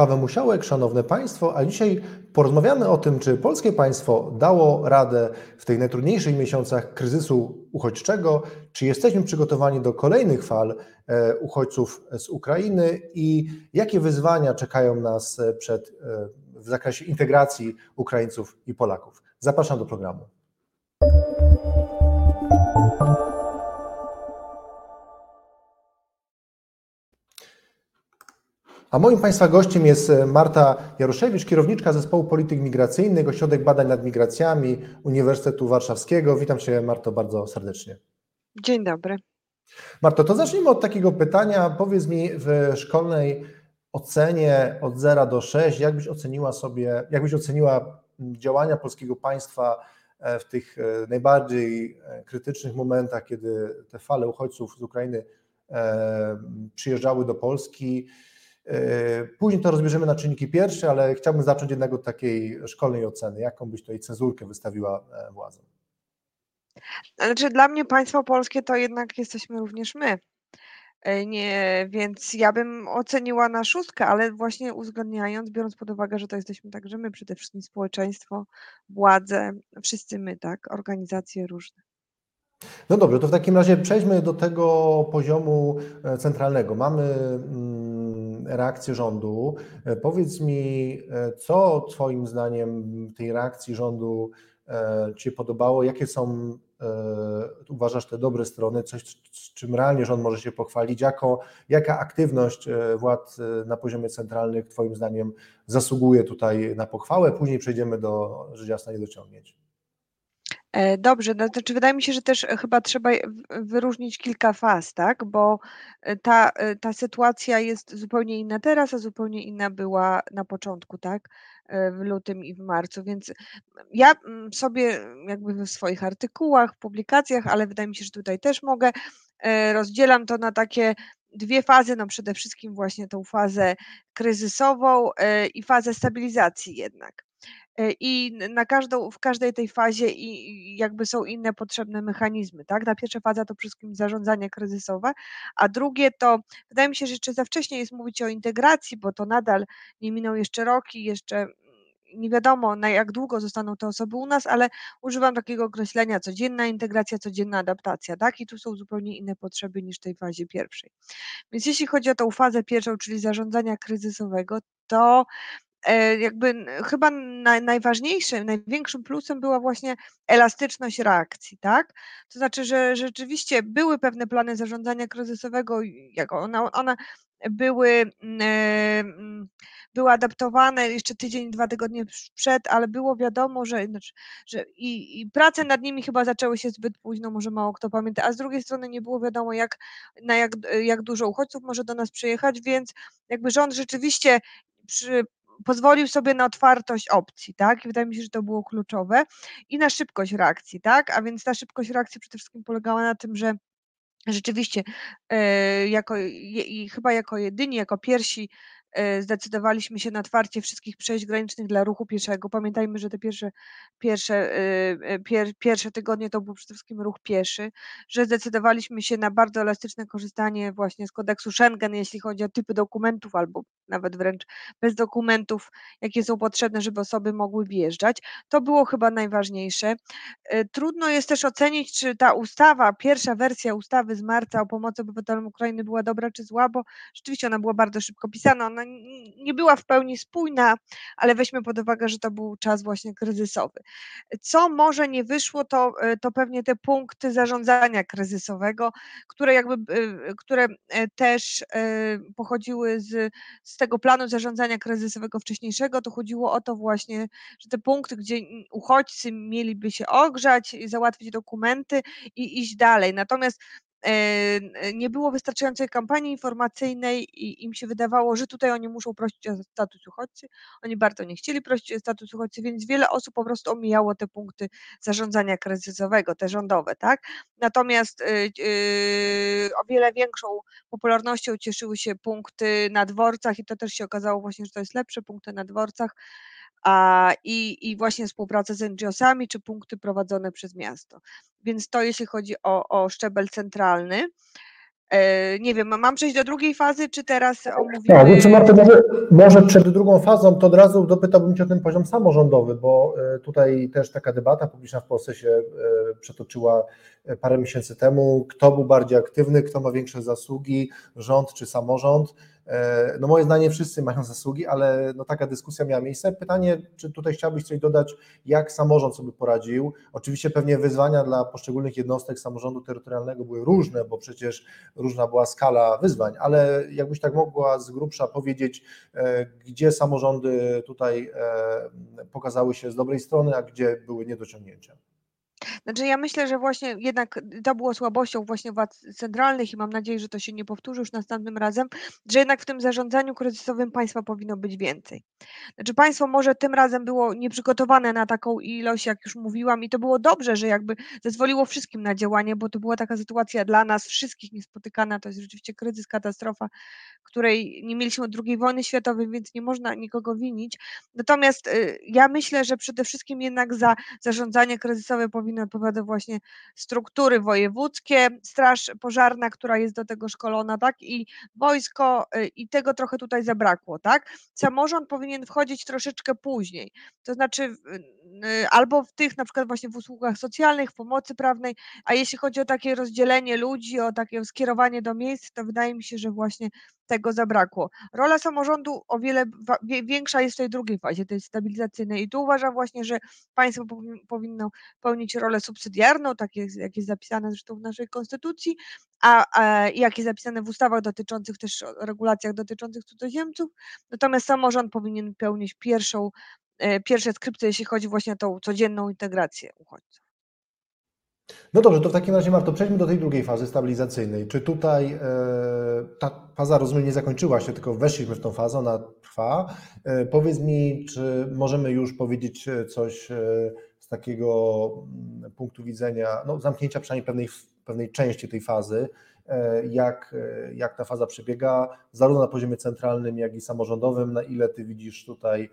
Paweł Musiałek, Szanowne Państwo, a dzisiaj porozmawiamy o tym, czy polskie państwo dało radę w tych najtrudniejszych miesiącach kryzysu uchodźczego, czy jesteśmy przygotowani do kolejnych fal e, uchodźców z Ukrainy i jakie wyzwania czekają nas przed, e, w zakresie integracji Ukraińców i Polaków. Zapraszam do programu. A moim Państwa gościem jest e, Marta Jaruszewicz, kierowniczka Zespołu Polityk Migracyjnych, Ośrodek Badań nad Migracjami Uniwersytetu Warszawskiego. Witam Cię, Marto, bardzo serdecznie. Dzień dobry. Marto, to zacznijmy od takiego pytania. Powiedz mi w szkolnej ocenie od 0 do 6, jak byś oceniła sobie, jak byś oceniła działania polskiego państwa e, w tych e, najbardziej krytycznych momentach, kiedy te fale uchodźców z Ukrainy przyjeżdżały do Polski? E, później to rozbierzemy na czynniki pierwsze, ale chciałbym zacząć jednak od takiej szkolnej oceny. Jaką byś tutaj cenzurkę wystawiła e, władzom? Znaczy, dla mnie państwo polskie to jednak jesteśmy również my. E, nie, więc ja bym oceniła na szóstkę, ale właśnie uwzględniając, biorąc pod uwagę, że to jesteśmy także my, przede wszystkim społeczeństwo, władze, wszyscy my, tak, organizacje różne. No dobrze, to w takim razie przejdźmy do tego poziomu centralnego. Mamy mm, reakcję rządu. E, powiedz mi, e, co Twoim zdaniem tej reakcji rządu e, Ci podobało? Jakie są, uważasz, te dobre strony? Coś, z czym realnie rząd może się pochwalić? Jako, jaka aktywność władz na poziomie centralnym Twoim zdaniem zasługuje tutaj na pochwałę? Później przejdziemy do rzecz jasna niedociągnięć. E, dobrze, no znaczy wydaje mi się, że też chyba trzeba wyróżnić kilka faz, tak? Bo e, ta, e, ta sytuacja jest zupełnie inna teraz, a zupełnie inna była na początku, tak? W lutym i w marcu. Więc ja sobie jakby w swoich artykułach, publikacjach, ale wydaje mi się, że tutaj też mogę, rozdzielam to na takie dwie fazy. No przede wszystkim właśnie tą fazę kryzysową i fazę stabilizacji jednak. E, i na każdą, w każdej tej fazie i jakby są inne potrzebne mechanizmy, tak? Ta pierwsza faza to przede wszystkim zarządzanie kryzysowe, a drugie to wydaje mi się, że jeszcze za wcześnie jest mówić o integracji, bo to nadal nie minął jeszcze rok i jeszcze mm, nie wiadomo na jak długo zostaną te osoby u nas, ale używam takiego określenia codzienna integracja, codzienna adaptacja, tak? I tu są zupełnie inne potrzeby niż w tej fazie pierwszej. Więc jeśli chodzi o tą fazę pierwszą, czyli zarządzania kryzysowego, to jakby chyba naj najważniejszym, największym plusem była właśnie elastyczność reakcji, tak? To znaczy, że rzeczywiście były pewne plany zarządzania kryzysowego, jak one one były, mm, były adaptowane jeszcze tydzień, dwa tygodnie przed, ale było wiadomo, że znaczy, że i i prace nad nimi chyba zaczęły się zbyt późno, może mało kto pamięta, a z drugiej strony nie było wiadomo jak na jak jak dużo uchodźców może do nas przyjechać, więc jakby rząd rzeczywiście przy pozwolił sobie na otwartość opcji, tak? I wydaje mi się, że to było kluczowe i na szybkość reakcji, tak? A więc ta szybkość reakcji przede wszystkim polegała na tym, że rzeczywiście e, jako, i chyba jako jedyni, jako pierwsi zdecydowaliśmy się na otwarcie wszystkich przejść granicznych dla ruchu pieszego. Pamiętajmy, że te pierwsze, pierwsze, e, e, pier, pierwsze tygodnie to był przede wszystkim ruch pieszy, że zdecydowaliśmy się na bardzo elastyczne korzystanie właśnie z kodeksu Schengen, jeśli chodzi o typy dokumentów, albo nawet wręcz bez dokumentów, jakie są potrzebne, żeby osoby mogły wjeżdżać. To było chyba najważniejsze. Trudno jest też ocenić, czy ta ustawa, pierwsza wersja ustawy z marca o pomocy obywatelom Ukrainy była dobra czy zła, bo rzeczywiście ona była bardzo szybko pisana. Ona no, nie była w pełni spójna, ale weźmy pod uwagę, że to był czas właśnie kryzysowy. Co może nie wyszło, to, e, to pewnie te punkty zarządzania kryzysowego, które jakby, e, które e, też pochodziły z, z tego planu zarządzania kryzysowego wcześniejszego, to chodziło o to właśnie, że te punkty, gdzie uchodźcy mieliby się ogrzać, załatwić dokumenty i iść dalej. Natomiast nie było wystarczającej kampanii informacyjnej i im się wydawało, że tutaj oni muszą prosić o status uchodźcy. Oni bardzo nie chcieli prosić o status uchodźcy, więc wiele osób po prostu omijało te punkty zarządzania kryzysowego, te rządowe, tak? Natomiast y, y, o wiele większą popularnością cieszyły się punkty na dworcach i to też się okazało właśnie, że to jest lepsze punkty na dworcach a, i, i właśnie współpraca z NGO-sami czy punkty prowadzone przez miasto. Więc to jeśli chodzi o, o szczebel centralny. E, nie wiem, mam przejść do drugiej fazy, czy teraz omówimy... Tak, znaczy Marta, może, może przed drugą fazą to od razu dopytałbym Cię o ten poziom samorządowy, bo e, tutaj też taka debata publiczna w Polsce się e, przetoczyła parę miesięcy temu. Kto był bardziej aktywny, kto ma większe zasługi, rząd czy samorząd? E, no moje zdanie wszyscy mają zasługi, ale no taka dyskusja miała miejsce. Pytanie, czy tutaj chciałbyś coś dodać, jak samorząd sobie poradził? Oczywiście pewnie wyzwania dla poszczególnych jednostek samorządu terytorialnego były różne, bo przecież różna była skala wyzwań, ale jakbyś tak mogła z grubsza powiedzieć, e, gdzie samorządy tutaj e, pokazały się z dobrej strony, a gdzie były niedociągnięcia? Znaczy ja myślę, że właśnie jednak to było słabością właśnie władz centralnych i mam nadzieję, że to się nie powtórzy już następnym razem, że jednak w tym zarządzaniu kryzysowym państwa powinno być więcej. Znaczy państwo może tym razem było nieprzygotowane na taką ilość, jak już mówiłam i to było dobrze, że jakby zezwoliło wszystkim na działanie, bo to była taka sytuacja dla nas wszystkich niespotykana, to jest rzeczywiście kryzys, katastrofa, której nie mieliśmy od II wojny światowej, więc nie można nikogo winić. Natomiast y, ja myślę, że przede wszystkim jednak za zarządzanie kryzysowe powinny odpowiadać właśnie struktury wojewódzkie, straż pożarna, która jest do tego szkolona, tak, i wojsko y, i tego trochę tutaj zabrakło, tak. Samorząd powinien wchodzić troszeczkę później, to znaczy y, albo w tych na przykład właśnie w usługach socjalnych, w pomocy prawnej, a jeśli chodzi o takie rozdzielenie ludzi, o takie skierowanie do miejsc, to wydaje mi się, że właśnie tego zabrakło. Rola samorządu o wiele większa jest w tej drugiej fazie, tej stabilizacyjnej i tu uważam właśnie, że państwo powinno pełnić rolę subsydiarną, tak jest, jak jest zapisane zresztą w naszej konstytucji, a, a jak jest zapisane w ustawach dotyczących też regulacjach dotyczących cudzoziemców, natomiast samorząd powinien pełnić pierwszą, e, pierwsze skrypty, jeśli chodzi właśnie o tą codzienną integrację uchodźców. No dobrze, to w takim razie Marto, przejdźmy do tej drugiej fazy stabilizacyjnej. Czy tutaj e, ta faza, rozumiem, nie zakończyła się, tylko weszliśmy w tą fazę, ona trwa. E, powiedz mi, czy możemy już powiedzieć e, coś z takiego mm, punktu widzenia, no zamknięcia przynajmniej pewnej, pewnej części tej fazy, jak, jak ta faza przebiega, zarówno na poziomie centralnym, jak i samorządowym, na ile ty widzisz tutaj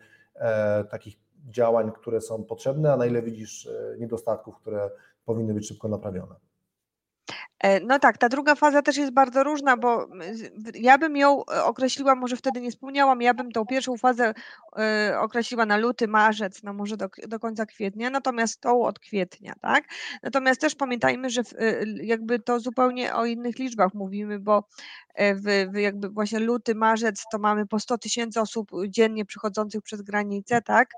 takich działań, które są potrzebne, a na ile widzisz niedostatków, które powinny być szybko naprawione. E, no tak, ta druga faza też jest bardzo różna, bo ja bym ją e, określiła, może wtedy nie wspomniałam, ja bym tą pierwszą fazę e, określiła na luty, marzec, no może do, do końca kwietnia, natomiast tą od kwietnia, tak? Natomiast też pamiętajmy, że jakby to zupełnie o innych liczbach mówimy, bo w, w jakby właśnie luty, marzec to mamy po 100 tysięcy osób dziennie przychodzących przez granicę, tak?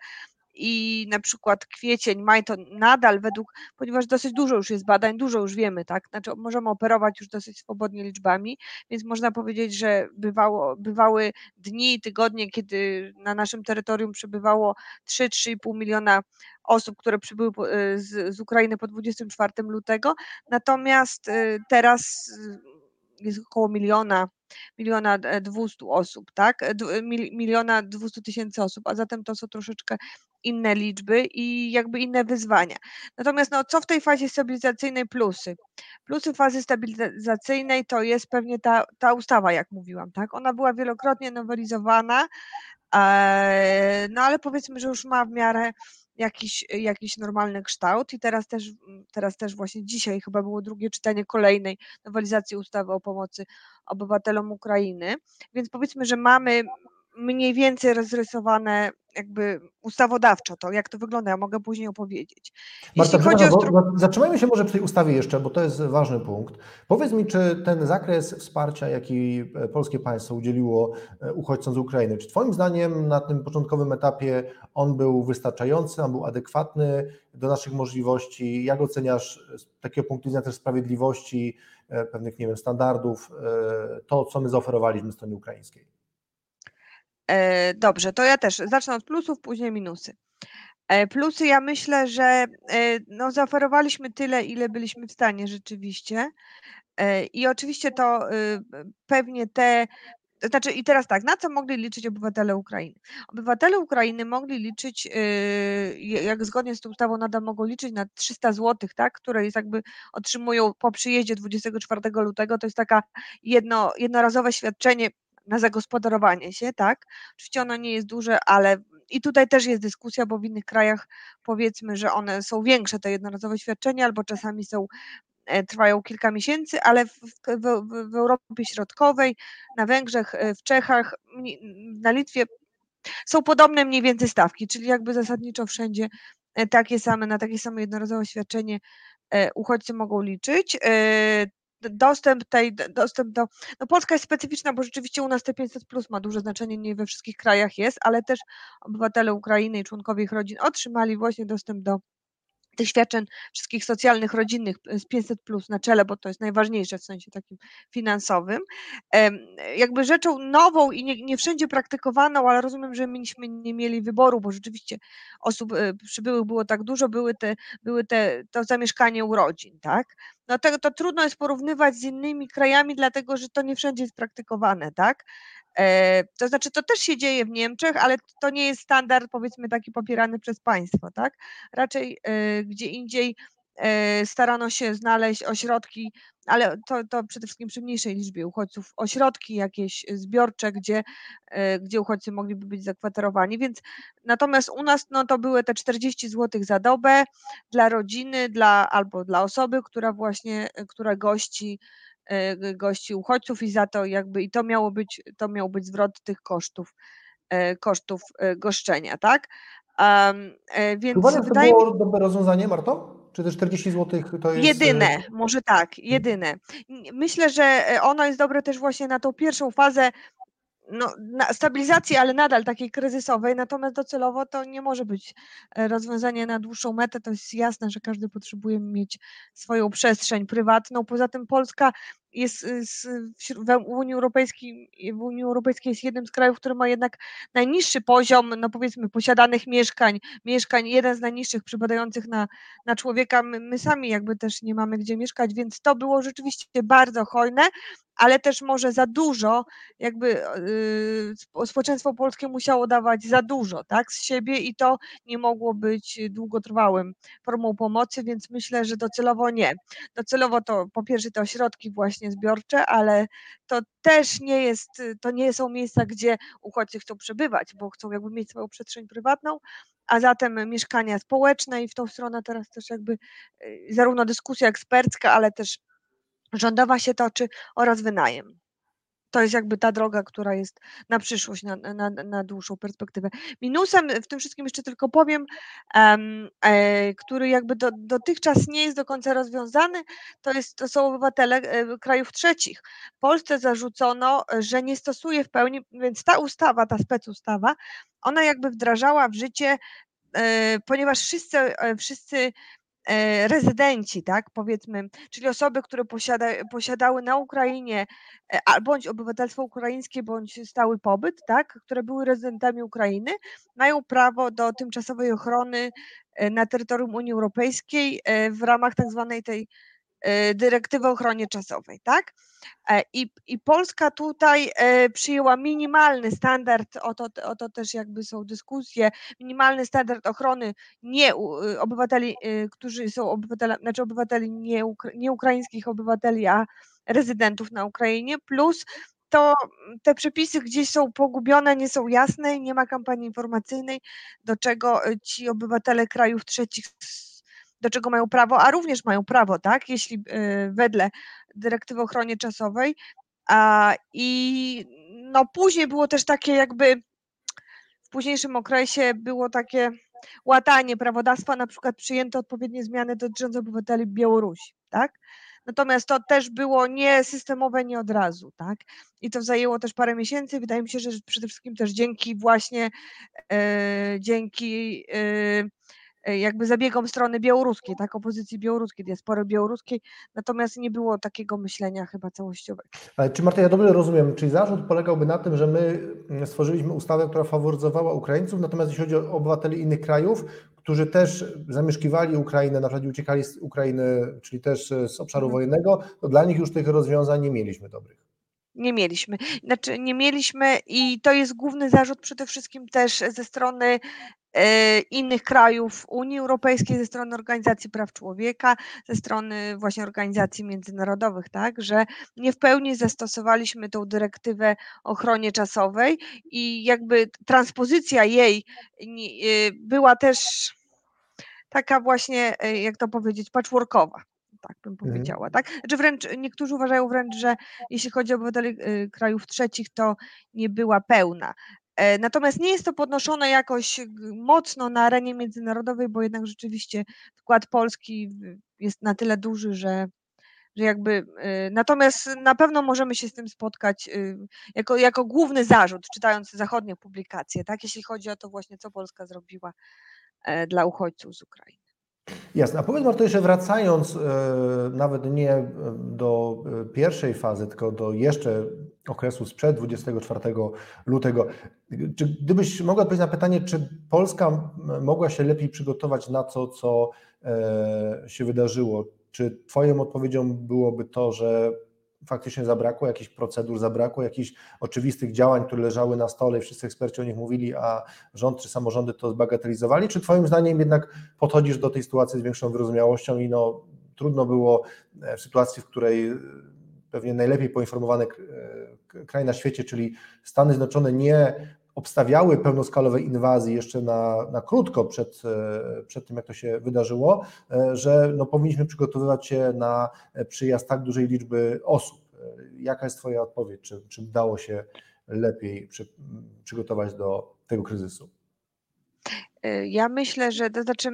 I na przykład kwiecień, maj to nadal według, ponieważ dosyć dużo już jest badań, dużo już wiemy, tak, znaczy możemy operować już dosyć swobodnie liczbami, więc można powiedzieć, że bywało, bywały dni, tygodnie, kiedy na naszym terytorium przebywało 3-3,5 miliona osób, które przybyły e, z, z Ukrainy po 24 lutego, natomiast e, teraz jest około miliona miliona e, dwustu osób, tak? Miliona dwustu tysięcy osób, a zatem to są troszeczkę inne liczby i jakby inne wyzwania. Natomiast no, co w tej fazie stabilizacyjnej plusy? Plusy fazy stabilizacyjnej to jest pewnie ta, ta ustawa, jak mówiłam, tak? Ona była wielokrotnie nowelizowana, no ale powiedzmy, że już ma w miarę jakiś, jakiś normalny kształt. I teraz też, teraz też właśnie dzisiaj chyba było drugie czytanie kolejnej nowelizacji ustawy o pomocy obywatelom Ukrainy, więc powiedzmy, że mamy mniej więcej rozrysowane jakby ustawodawczo to, jak to wygląda, ja mogę później opowiedzieć. Marta, Jeśli chodzi o zatrzymajmy się może przy tej ustawie jeszcze, bo to jest ważny punkt. Powiedz mi, czy ten zakres wsparcia, jaki e, polskie państwo udzieliło e, uchodźcom z Ukrainy, czy Twoim zdaniem na tym początkowym etapie on był wystarczający, on był adekwatny do naszych możliwości? Jak oceniasz z takiego punktu widzenia też sprawiedliwości, e, pewnych, nie wiem, standardów, to, co my zaoferowaliśmy stronie ukraińskiej? E, dobrze, to ja też zacznę od plusów, później minusy. E, plusy ja myślę, że e, no, zaoferowaliśmy tyle, ile byliśmy w stanie rzeczywiście. I oczywiście to y, pewnie te to znaczy, i teraz tak, na co mogli liczyć obywatele Ukrainy? Obywatele Ukrainy mogli liczyć, y, jak zgodnie z tą ustawą nadal mogą liczyć na 300 zł, tak, które jest jakby otrzymują po przyjeździe 24 lutego. To jest taka jedno, jednorazowe świadczenie na zagospodarowanie się, tak? Oczywiście ono nie jest duże, ale i tutaj też jest dyskusja, bo w innych krajach powiedzmy, że one są większe, te jednorazowe świadczenia, albo czasami są trwają kilka miesięcy, ale w, w, w Europie Środkowej, na Węgrzech, w Czechach, na Litwie są podobne mniej więcej stawki, czyli jakby zasadniczo wszędzie takie same, na takie same jednorazowe świadczenie uchodźcy mogą liczyć dostęp tej, dostęp do, no Polska jest specyficzna, bo rzeczywiście u nas te 500 plus ma duże znaczenie, nie we wszystkich krajach jest, ale też obywatele Ukrainy i członkowie ich rodzin otrzymali właśnie dostęp do tych świadczeń wszystkich socjalnych, rodzinnych z 500 plus na czele, bo to jest najważniejsze w sensie takim finansowym. Jakby rzeczą nową i nie, nie wszędzie praktykowaną, ale rozumiem, że myśmy nie mieli wyboru, bo rzeczywiście osób e, przybyłych było tak dużo, były te, były te, to zamieszkanie urodzin, tak? No tego to trudno jest porównywać z innymi krajami, dlatego że to nie wszędzie jest praktykowane, tak? E, to znaczy, to też się dzieje w Niemczech, ale to nie jest standard, powiedzmy, taki popierany przez państwo, tak? Raczej e, gdzie indziej starano się znaleźć ośrodki, ale to, to przede wszystkim przy mniejszej liczbie uchodźców, ośrodki jakieś zbiorcze, gdzie, gdzie uchodźcy mogliby być zakwaterowani, więc natomiast u nas no, to były te 40 zł za dobę dla rodziny, dla, albo dla osoby, która właśnie, która gości E, gości uchodźców i za to jakby i to miało być, to miał być zwrot tych kosztów, e, kosztów e, goszczenia, tak? Um, więc Uważam, to było dobre rozwiązanie, Marto? Czy te 40 zł to jest. Jedyne, może tak, jedyne. Myślę, że ono jest dobre też właśnie na tą pierwszą fazę no, stabilizacji, ale nadal takiej kryzysowej, natomiast docelowo to nie może być e, rozwiązanie na dłuższą metę. To jest jasne, że każdy potrzebuje mieć swoją przestrzeń prywatną. Poza tym Polska jest w Unii Europejskiej, w Unii Europejskiej jest jednym z krajów, który ma jednak najniższy poziom, no powiedzmy, posiadanych mieszkań, mieszkań, jeden z najniższych przypadających na, na człowieka. My, my sami jakby też nie mamy gdzie mieszkać, więc to było rzeczywiście bardzo hojne, ale też może za dużo, jakby yy, społeczeństwo polskie musiało dawać za dużo, tak, z siebie i to nie mogło być długotrwałym formą pomocy, więc myślę, że docelowo nie. Docelowo to po pierwsze te ośrodki właśnie zbiorcze, ale to też nie jest, to nie są miejsca, gdzie uchodźcy chcą przebywać, bo chcą jakby mieć swoją przestrzeń prywatną, a zatem mieszkania społeczne i w tą stronę teraz też jakby y, zarówno dyskusja ekspercka, ale też rządowa się toczy oraz wynajem. To jest jakby ta droga, która jest na przyszłość, na, na, na dłuższą perspektywę. Minusem w tym wszystkim jeszcze tylko powiem, um, e, który jakby do, dotychczas nie jest do końca rozwiązany, to, jest, to są obywatele e, krajów trzecich. Polsce zarzucono, że nie stosuje w pełni, więc ta ustawa, ta specustawa, ona jakby wdrażała w życie e, ponieważ wszyscy, e, wszyscy rezydenci, tak, powiedzmy, czyli osoby, które posiada, posiadały na Ukrainie e, bądź obywatelstwo ukraińskie, bądź stały pobyt, tak, które były rezydentami Ukrainy, mają prawo do tymczasowej ochrony e, na terytorium Unii Europejskiej w ramach tak zwanej tej dyrektywy o ochronie czasowej, tak? I, I Polska tutaj przyjęła minimalny standard, o to, o to też jakby są dyskusje, minimalny standard ochrony nie obywateli, którzy są obywateli, znaczy obywateli nie, nie ukraińskich obywateli, a rezydentów na Ukrainie, plus to te przepisy gdzieś są pogubione, nie są jasne nie ma kampanii informacyjnej, do czego ci obywatele krajów trzecich do czego mają prawo, a również mają prawo, tak, jeśli y, wedle dyrektywy ochronie czasowej. A, I no później było też takie jakby w późniejszym okresie było takie łatanie prawodawstwa, na przykład przyjęto odpowiednie zmiany dotyczące obywateli Białorusi, tak? Natomiast to też było nie systemowe, nie od razu, tak? I to zajęło też parę miesięcy. Wydaje mi się, że przede wszystkim też dzięki właśnie e, dzięki E, jakby zabiegom strony białoruskiej, tak, opozycji białoruskiej, diaspory białoruskiej, natomiast nie było takiego myślenia chyba całościowego. Ale czy Marta, ja dobrze rozumiem, czyli zarzut polegałby na tym, że my mm, stworzyliśmy ustawę, która faworyzowała Ukraińców, natomiast jeśli chodzi o obywateli innych krajów, którzy też zamieszkiwali Ukrainę, na przykład uciekali z Ukrainy, czyli też z obszaru mhm. wojennego, to dla nich już tych rozwiązań nie mieliśmy dobrych. Nie mieliśmy. Znaczy, nie mieliśmy i to jest główny zarzut przede wszystkim też ze strony E, innych krajów Unii Europejskiej, ze strony Organizacji Praw Człowieka, ze strony właśnie organizacji międzynarodowych, tak, że nie w pełni zastosowaliśmy tą dyrektywę ochronie czasowej i jakby transpozycja jej e, była też taka właśnie, e, jak to powiedzieć, patchworkowa tak bym mhm. powiedziała, tak? Znaczy wręcz niektórzy uważają wręcz, że jeśli chodzi o obywateli y, krajów trzecich, to nie była pełna. E, natomiast nie jest to podnoszone jakoś mocno na arenie międzynarodowej, bo jednak rzeczywiście wkład Polski jest na tyle duży, że, że jakby. Y, natomiast na pewno możemy się z tym spotkać y, jako, jako główny zarzut, czytając zachodnie publikacje, tak? Jeśli chodzi o to właśnie, co Polska zrobiła e, dla uchodźców z Ukrainy. Jasne. A powiedz Marto, jeszcze wracając e, nawet nie e, do e, pierwszej fazy, tylko do jeszcze okresu sprzed 24 lutego. Czy gdybyś mogła odpowiedzieć na pytanie, czy Polska mogła się lepiej przygotować na to, co się wydarzyło? Czy Twoją odpowiedzią byłoby to, że faktycznie zabrakło, jakichś procedur zabrakło, jakichś oczywistych działań, które leżały na stole i wszyscy eksperci o nich mówili, a rząd czy samorządy to zbagatelizowali? Czy Twoim zdaniem jednak podchodzisz do tej sytuacji z większą wyrozumiałością i no, trudno było e, w sytuacji, w której e, pewnie najlepiej poinformowany e, kraj na świecie, czyli Stany Zjednoczone nie obstawiały pełnoskalowej inwazji jeszcze na, na krótko przed, przed tym, jak to się wydarzyło, że no, powinniśmy przygotowywać się na przyjazd tak dużej liczby osób. Jaka jest Twoja odpowiedź? Czy, czy udało się lepiej przy, przygotować do tego kryzysu? Ja myślę, że to znaczy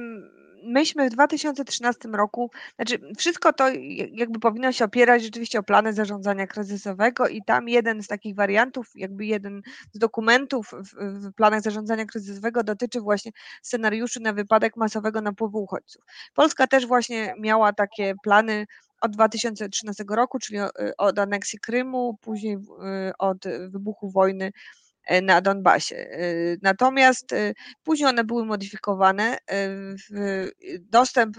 myśmy w 2013 roku, znaczy wszystko to jakby powinno się opierać rzeczywiście o plany zarządzania kryzysowego i tam jeden z takich wariantów, jakby jeden z dokumentów w, w planach zarządzania kryzysowego dotyczy właśnie scenariuszy na wypadek masowego napływu uchodźców. Polska też właśnie miała takie plany od 2013 roku, czyli od aneksji Krymu, później od wybuchu wojny na Donbasie. E, natomiast e, później one były modyfikowane. Dostęp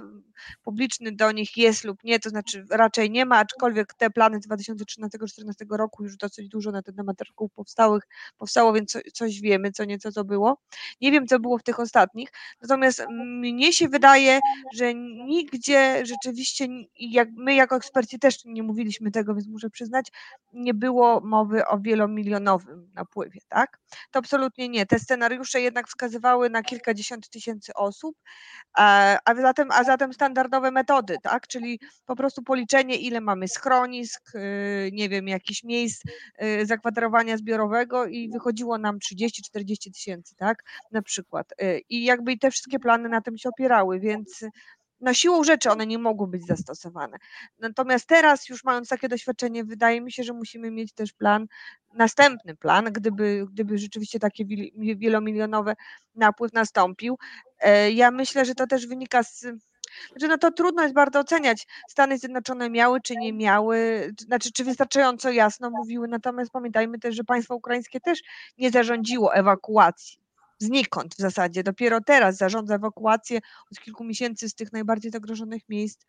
publiczny do nich jest lub nie, to znaczy raczej nie ma, aczkolwiek te plany z 2013-2014 roku już dosyć dużo na ten temat artykułów powstałych, powstało, więc coś wiemy, co nieco to było. Nie wiem, co było w tych ostatnich, natomiast mnie się wydaje, że nigdzie rzeczywiście, jak my jako eksperci też nie mówiliśmy tego, więc muszę przyznać, nie było mowy o wielomilionowym napływie, tak? To absolutnie nie. Te scenariusze jednak wskazywały na kilkadziesiąt tysięcy osób, a zatem, a zatem standardowe metody, tak? Czyli po prostu policzenie, ile mamy schronisk, y, nie wiem, jakichś miejsc y, zakwaterowania zbiorowego i wychodziło nam 30-40 tysięcy, tak? Na przykład. Y, I jakby te wszystkie plany na tym się opierały, więc no siłą rzeczy one nie mogły być zastosowane. Natomiast teraz, już mając takie doświadczenie, wydaje mi się, że musimy mieć też plan, następny plan, gdyby, gdyby rzeczywiście taki wielomilionowy napływ nastąpił. E, ja myślę, że to też wynika z znaczy, no to trudno jest bardzo oceniać. Stany Zjednoczone miały czy nie miały, znaczy czy wystarczająco jasno mówiły, natomiast pamiętajmy też, że państwo ukraińskie też nie zarządziło ewakuacji znikąd w zasadzie. Dopiero teraz zarządza ewakuację od kilku miesięcy z tych najbardziej zagrożonych miejsc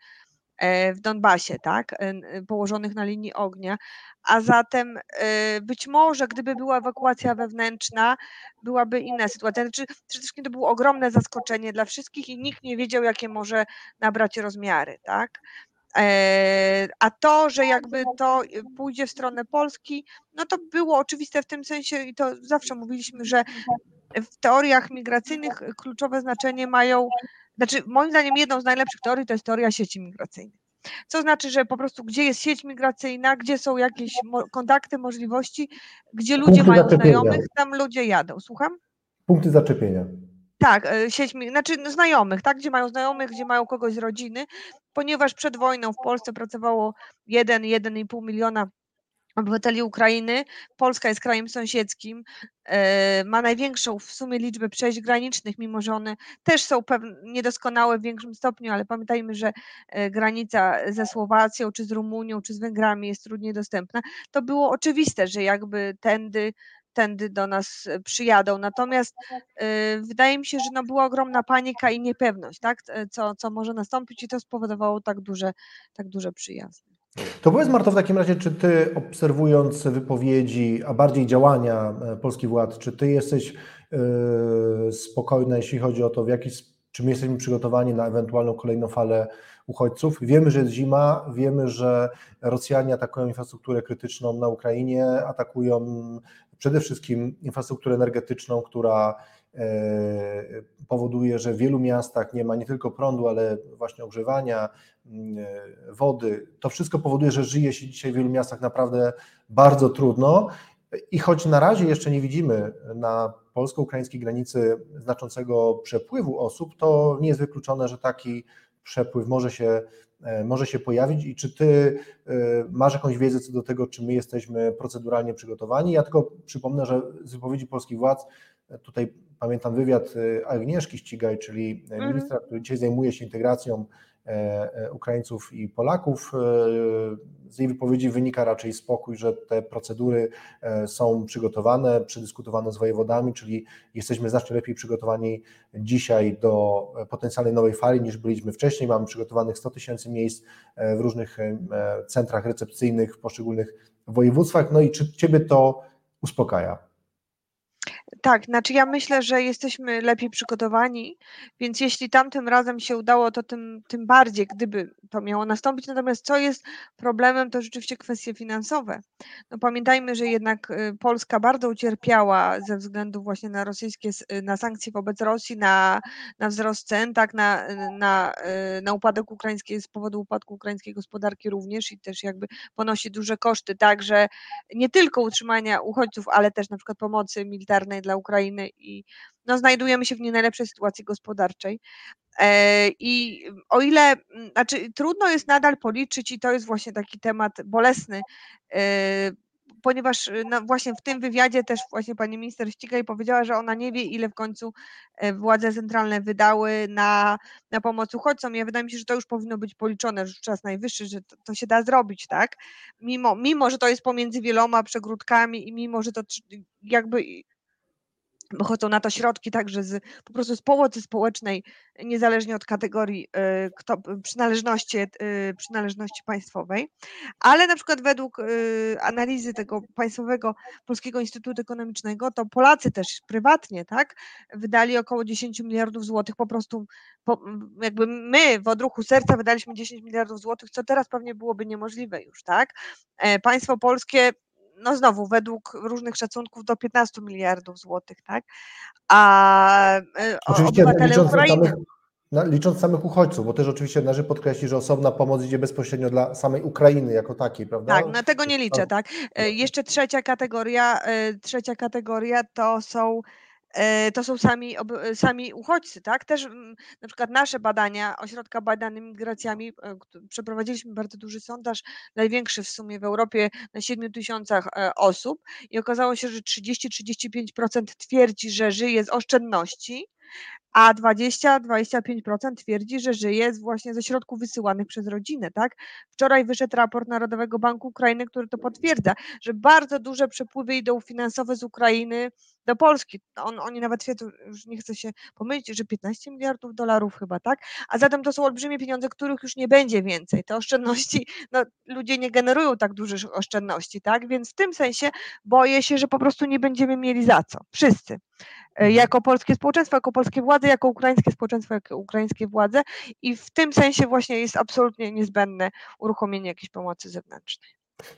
e, w Donbasie, tak, e, położonych na linii ognia, a zatem e, być może gdyby była ewakuacja wewnętrzna, byłaby inna sytuacja. Znaczy, przede wszystkim to było ogromne zaskoczenie dla wszystkich i nikt nie wiedział, jakie może nabrać rozmiary, tak. A to, że jakby to pójdzie w stronę Polski, no to było oczywiste w tym sensie i to zawsze mówiliśmy, że w teoriach migracyjnych kluczowe znaczenie mają, znaczy moim zdaniem jedną z najlepszych teorii to jest teoria sieci migracyjnej. Co znaczy, że po prostu gdzie jest sieć migracyjna, gdzie są jakieś kontakty, możliwości, gdzie ludzie Punkty mają znajomych, tam ludzie jadą. Słucham? Punkty zaczepienia. Tak, e, sieć, znaczy znajomych, tak, gdzie mają znajomych, gdzie mają kogoś z rodziny, ponieważ przed wojną w Polsce pracowało 1-1,5 miliona obywateli Ukrainy. Polska jest krajem sąsiedzkim, e, ma największą w sumie liczbę przejść granicznych, mimo że one też są niedoskonałe w większym stopniu, ale pamiętajmy, że e, granica ze Słowacją, czy z Rumunią, czy z Węgrami jest trudniej dostępna. To było oczywiste, że jakby tędy tędy do nas przyjadą. Natomiast wydaje mi się, że no była ogromna panika i niepewność, tak? co, co może nastąpić i to spowodowało tak duże, tak duże przyjazdy. To powiedz Marto w takim razie, czy ty obserwując wypowiedzi, a bardziej działania e, polskich władz, czy ty jesteś yy, spokojna, jeśli chodzi o to, w jaki, czy my jesteśmy przygotowani na ewentualną kolejną falę uchodźców? Wiemy, że jest zima, wiemy, że Rosjanie atakują infrastrukturę krytyczną na Ukrainie, atakują przede wszystkim infrastrukturę energetyczną, która powoduje, że w wielu miastach nie ma nie tylko prądu, ale właśnie ogrzewania, mm, wody. To wszystko powoduje, że żyje się dzisiaj w wielu miastach naprawdę bardzo trudno. I choć na razie jeszcze nie widzimy na polsko-ukraińskiej granicy znaczącego przepływu osób, to nie jest wykluczone, że taki przepływ może się, e, może się pojawić i czy ty e, masz jakąś wiedzę co do tego, czy my jesteśmy proceduralnie przygotowani? Ja tylko przypomnę, że z wypowiedzi polskich władz, e, tutaj pamiętam wywiad Agnieszki Ścigaj, czyli mhm. ministra, który dzisiaj zajmuje się integracją E, e, Ukraińców i Polaków. E, z jej wypowiedzi wynika raczej spokój, że te procedury są przygotowane, przedyskutowane z wojewodami, czyli jesteśmy znacznie lepiej przygotowani dzisiaj do potencjalnej nowej fali niż byliśmy wcześniej. Mamy przygotowanych 100 tysięcy miejsc w różnych centrach recepcyjnych w poszczególnych województwach. No i czy Ciebie to uspokaja? Tak, znaczy ja myślę, że jesteśmy lepiej przygotowani, więc jeśli tamtym razem się udało, to tym, tym bardziej, gdyby to miało nastąpić. Natomiast co jest problemem, to rzeczywiście kwestie finansowe. No pamiętajmy, że jednak y, Polska bardzo ucierpiała ze względu właśnie na rosyjskie, y, na sankcje wobec Rosji, na, na wzrost cen, tak, na, y, na, na upadek ukraińskiej, z powodu upadku ukraińskiej gospodarki również i też jakby ponosi duże koszty, także nie tylko utrzymania uchodźców, ale też na przykład pomocy militarnej dla Ukrainy i no, znajdujemy się w nie najlepszej sytuacji gospodarczej. E, I o ile, znaczy trudno jest nadal policzyć, i to jest właśnie taki temat bolesny, e, ponieważ no właśnie w tym wywiadzie też właśnie pani minister Ścigaj powiedziała, że ona nie wie, ile w końcu e, władze centralne wydały na, na pomoc uchodźcom. Ja wydaje mi się, że to już powinno być policzone, że czas najwyższy, że to, to się da zrobić, tak? Mimo, mimo, że to jest pomiędzy wieloma przegródkami i mimo, że to jakby Wychodzą na to środki także z, po prostu z pomocy społecznej, niezależnie od kategorii y, kto, przynależności, y, przynależności państwowej, ale na przykład według y, analizy tego Państwowego Polskiego Instytutu Ekonomicznego, to Polacy też prywatnie, tak, wydali około 10 miliardów złotych, po prostu po, jakby my w odruchu serca wydaliśmy 10 miliardów złotych, co teraz pewnie byłoby niemożliwe już, tak. E, państwo polskie no znowu, według różnych szacunków do 15 miliardów złotych, tak? A e, oczywiście obywatele licząc Ukrainy... Samych, licząc samych uchodźców, bo też oczywiście należy podkreślić, że osobna pomoc idzie bezpośrednio dla samej Ukrainy jako takiej, prawda? Tak, na tego nie liczę, tak. E, jeszcze trzecia kategoria, e, trzecia kategoria to są to są sami, sami uchodźcy, tak? Też na przykład nasze badania, Ośrodka Badań Migracjami, e, przeprowadziliśmy bardzo duży sondaż, największy w sumie w Europie na 7 tysiącach e, osób i okazało się, że 30-35% twierdzi, że żyje z oszczędności, a 20-25% twierdzi, że żyje właśnie ze środków wysyłanych przez rodzinę, tak? Wczoraj wyszedł raport Narodowego Banku Ukrainy, który to potwierdza, że bardzo duże przepływy idą finansowe z Ukrainy do Polski. On, oni nawet twierdzą, już nie chcę się pomylić, że 15 miliardów dolarów chyba, tak? A zatem to są olbrzymie pieniądze, których już nie będzie więcej. Te oszczędności, no ludzie nie generują tak dużych oszczędności, tak? Więc w tym sensie boję się, że po prostu nie będziemy mieli za co. Wszyscy. E, mhm. jako polskie społeczeństwo, jako polskie władze, jako ukraińskie społeczeństwo, jako ukraińskie władze i w tym sensie właśnie jest absolutnie niezbędne uruchomienie jakiejś pomocy zewnętrznej.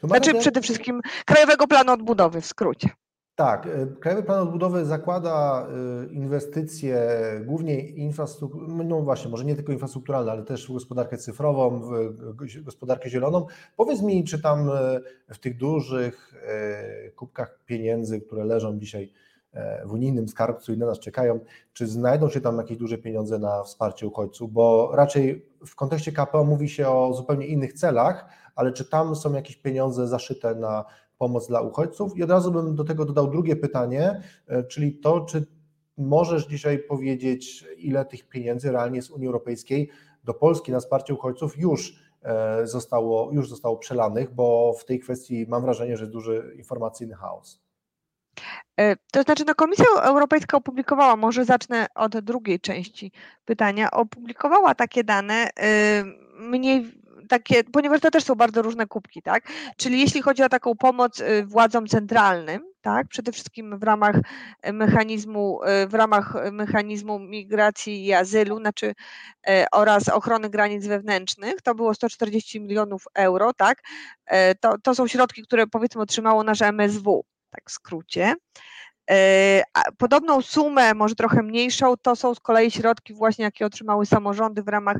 No znaczy przede wszystkim Krajowego Planu Odbudowy w skrócie. Tak, e, Krajowy Plan Odbudowy zakłada e, inwestycje głównie infrastrukturalne, no, właśnie, może nie tylko infrastrukturalne, ale też w gospodarkę cyfrową, w gospodarkę zieloną. Powiedz mi, czy tam w tych dużych kubkach pieniędzy, które leżą dzisiaj w unijnym skarbcu i na nas czekają, czy znajdą się tam jakieś duże pieniądze na wsparcie uchodźców, bo raczej w kontekście KPO mówi się o zupełnie innych celach, ale czy tam są jakieś pieniądze zaszyte na pomoc dla uchodźców? I od razu bym do tego dodał drugie pytanie, e, czyli to, czy możesz dzisiaj powiedzieć, ile tych pieniędzy realnie z Unii Europejskiej do Polski na wsparcie uchodźców już e, zostało, już zostało przelanych, bo w tej kwestii mam wrażenie, że duży informacyjny chaos. E, to znaczy, no Komisja Europejska opublikowała, może zacznę od drugiej części pytania, opublikowała takie dane y, mniej takie, ponieważ to też są bardzo różne kubki, tak? Czyli jeśli chodzi o taką pomoc y, władzom centralnym, tak, przede wszystkim w ramach mechanizmu, y, w ramach mechanizmu migracji i azylu, znaczy oraz ochrony granic wewnętrznych, to było 140 milionów euro, tak? To, to są środki, które powiedzmy otrzymało nasze MSW, tak w skrócie. Podobną sumę, może trochę mniejszą, to są z kolei środki właśnie, jakie otrzymały samorządy w ramach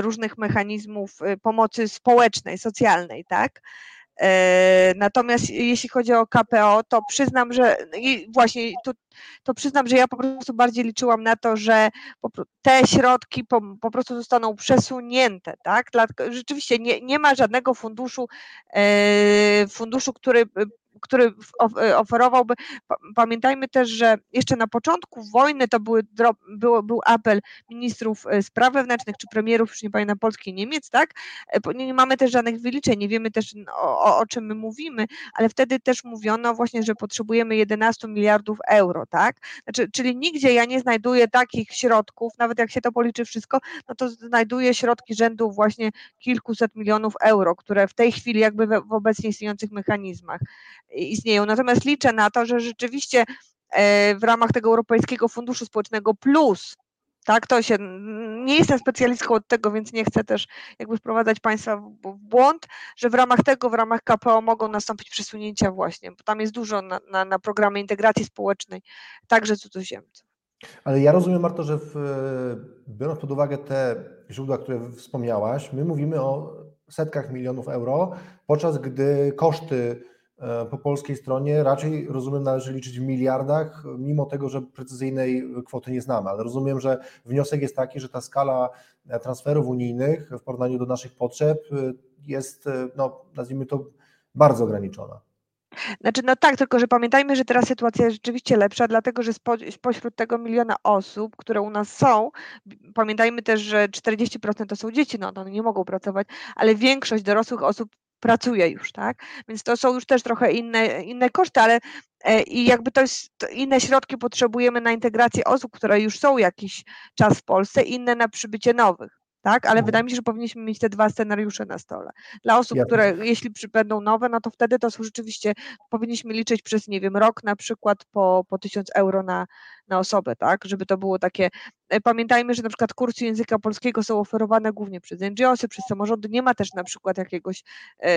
różnych mechanizmów pomocy społecznej, socjalnej, tak? Natomiast jeśli chodzi o KPO, to przyznam, że właśnie to, to przyznam, że ja po prostu bardziej liczyłam na to, że te środki po, po prostu zostaną przesunięte, tak? Rzeczywiście nie, nie ma żadnego funduszu, funduszu, który który e, oferowałby. Pamiętajmy też, że jeszcze na początku wojny to były, był apel ministrów e, spraw wewnętrznych czy premierów, już nie pamiętam, Polski i Niemiec, tak? E, nie mamy też żadnych wyliczeń, nie wiemy też o, o czym my mówimy, ale wtedy też mówiono właśnie, że potrzebujemy 11 miliardów euro, tak? Znaczy, czyli nigdzie ja nie znajduję takich środków, nawet jak się to policzy wszystko, no to znajduję środki rzędu właśnie kilkuset milionów euro, które w tej chwili jakby w obecnie istniejących mechanizmach istnieją. Natomiast liczę na to, że rzeczywiście e, w ramach tego Europejskiego Funduszu Społecznego Plus, tak, to się, nie jestem specjalistką od tego, więc nie chcę też jakby wprowadzać Państwa w błąd, że w ramach tego, w ramach KPO mogą nastąpić przesunięcia właśnie, bo tam jest dużo na, na, na integracji społecznej, także cudzoziemców. Ale ja rozumiem, Marto, że w, biorąc pod uwagę te źródła, które wspomniałaś, my mówimy o setkach milionów euro, podczas gdy koszty po polskiej stronie raczej rozumiem należy liczyć w miliardach, mimo tego, że precyzyjnej kwoty nie znamy, ale rozumiem, że wniosek jest taki, że ta skala e, transferów unijnych w porównaniu do naszych potrzeb e, jest, no, nazwijmy to, bardzo ograniczona. Znaczy, no tak, tylko że pamiętajmy, że teraz sytuacja jest rzeczywiście lepsza, dlatego że spo, spośród tego miliona osób, które u nas są, pamiętajmy też, że 40% to są dzieci, no, no one nie mogą pracować, ale większość dorosłych osób pracuje już, tak? Więc to są już też trochę inne, inne koszty, ale e, i jakby to jest to inne środki potrzebujemy na integrację osób, które już są jakiś czas w Polsce, inne na przybycie nowych tak? Ale mhm. wydaje mi się, że powinniśmy mieć te dwa scenariusze na stole. Dla osób, które jeśli będą nowe, no to wtedy to są rzeczywiście, powinniśmy liczyć przez, nie wiem, rok na przykład po, po 1000 euro na, na osobę, tak? Żeby to było takie. E, pamiętajmy, że na przykład kursy języka polskiego są oferowane głównie przez NGOsy, przez samorządy. Nie ma też na przykład jakiegoś e,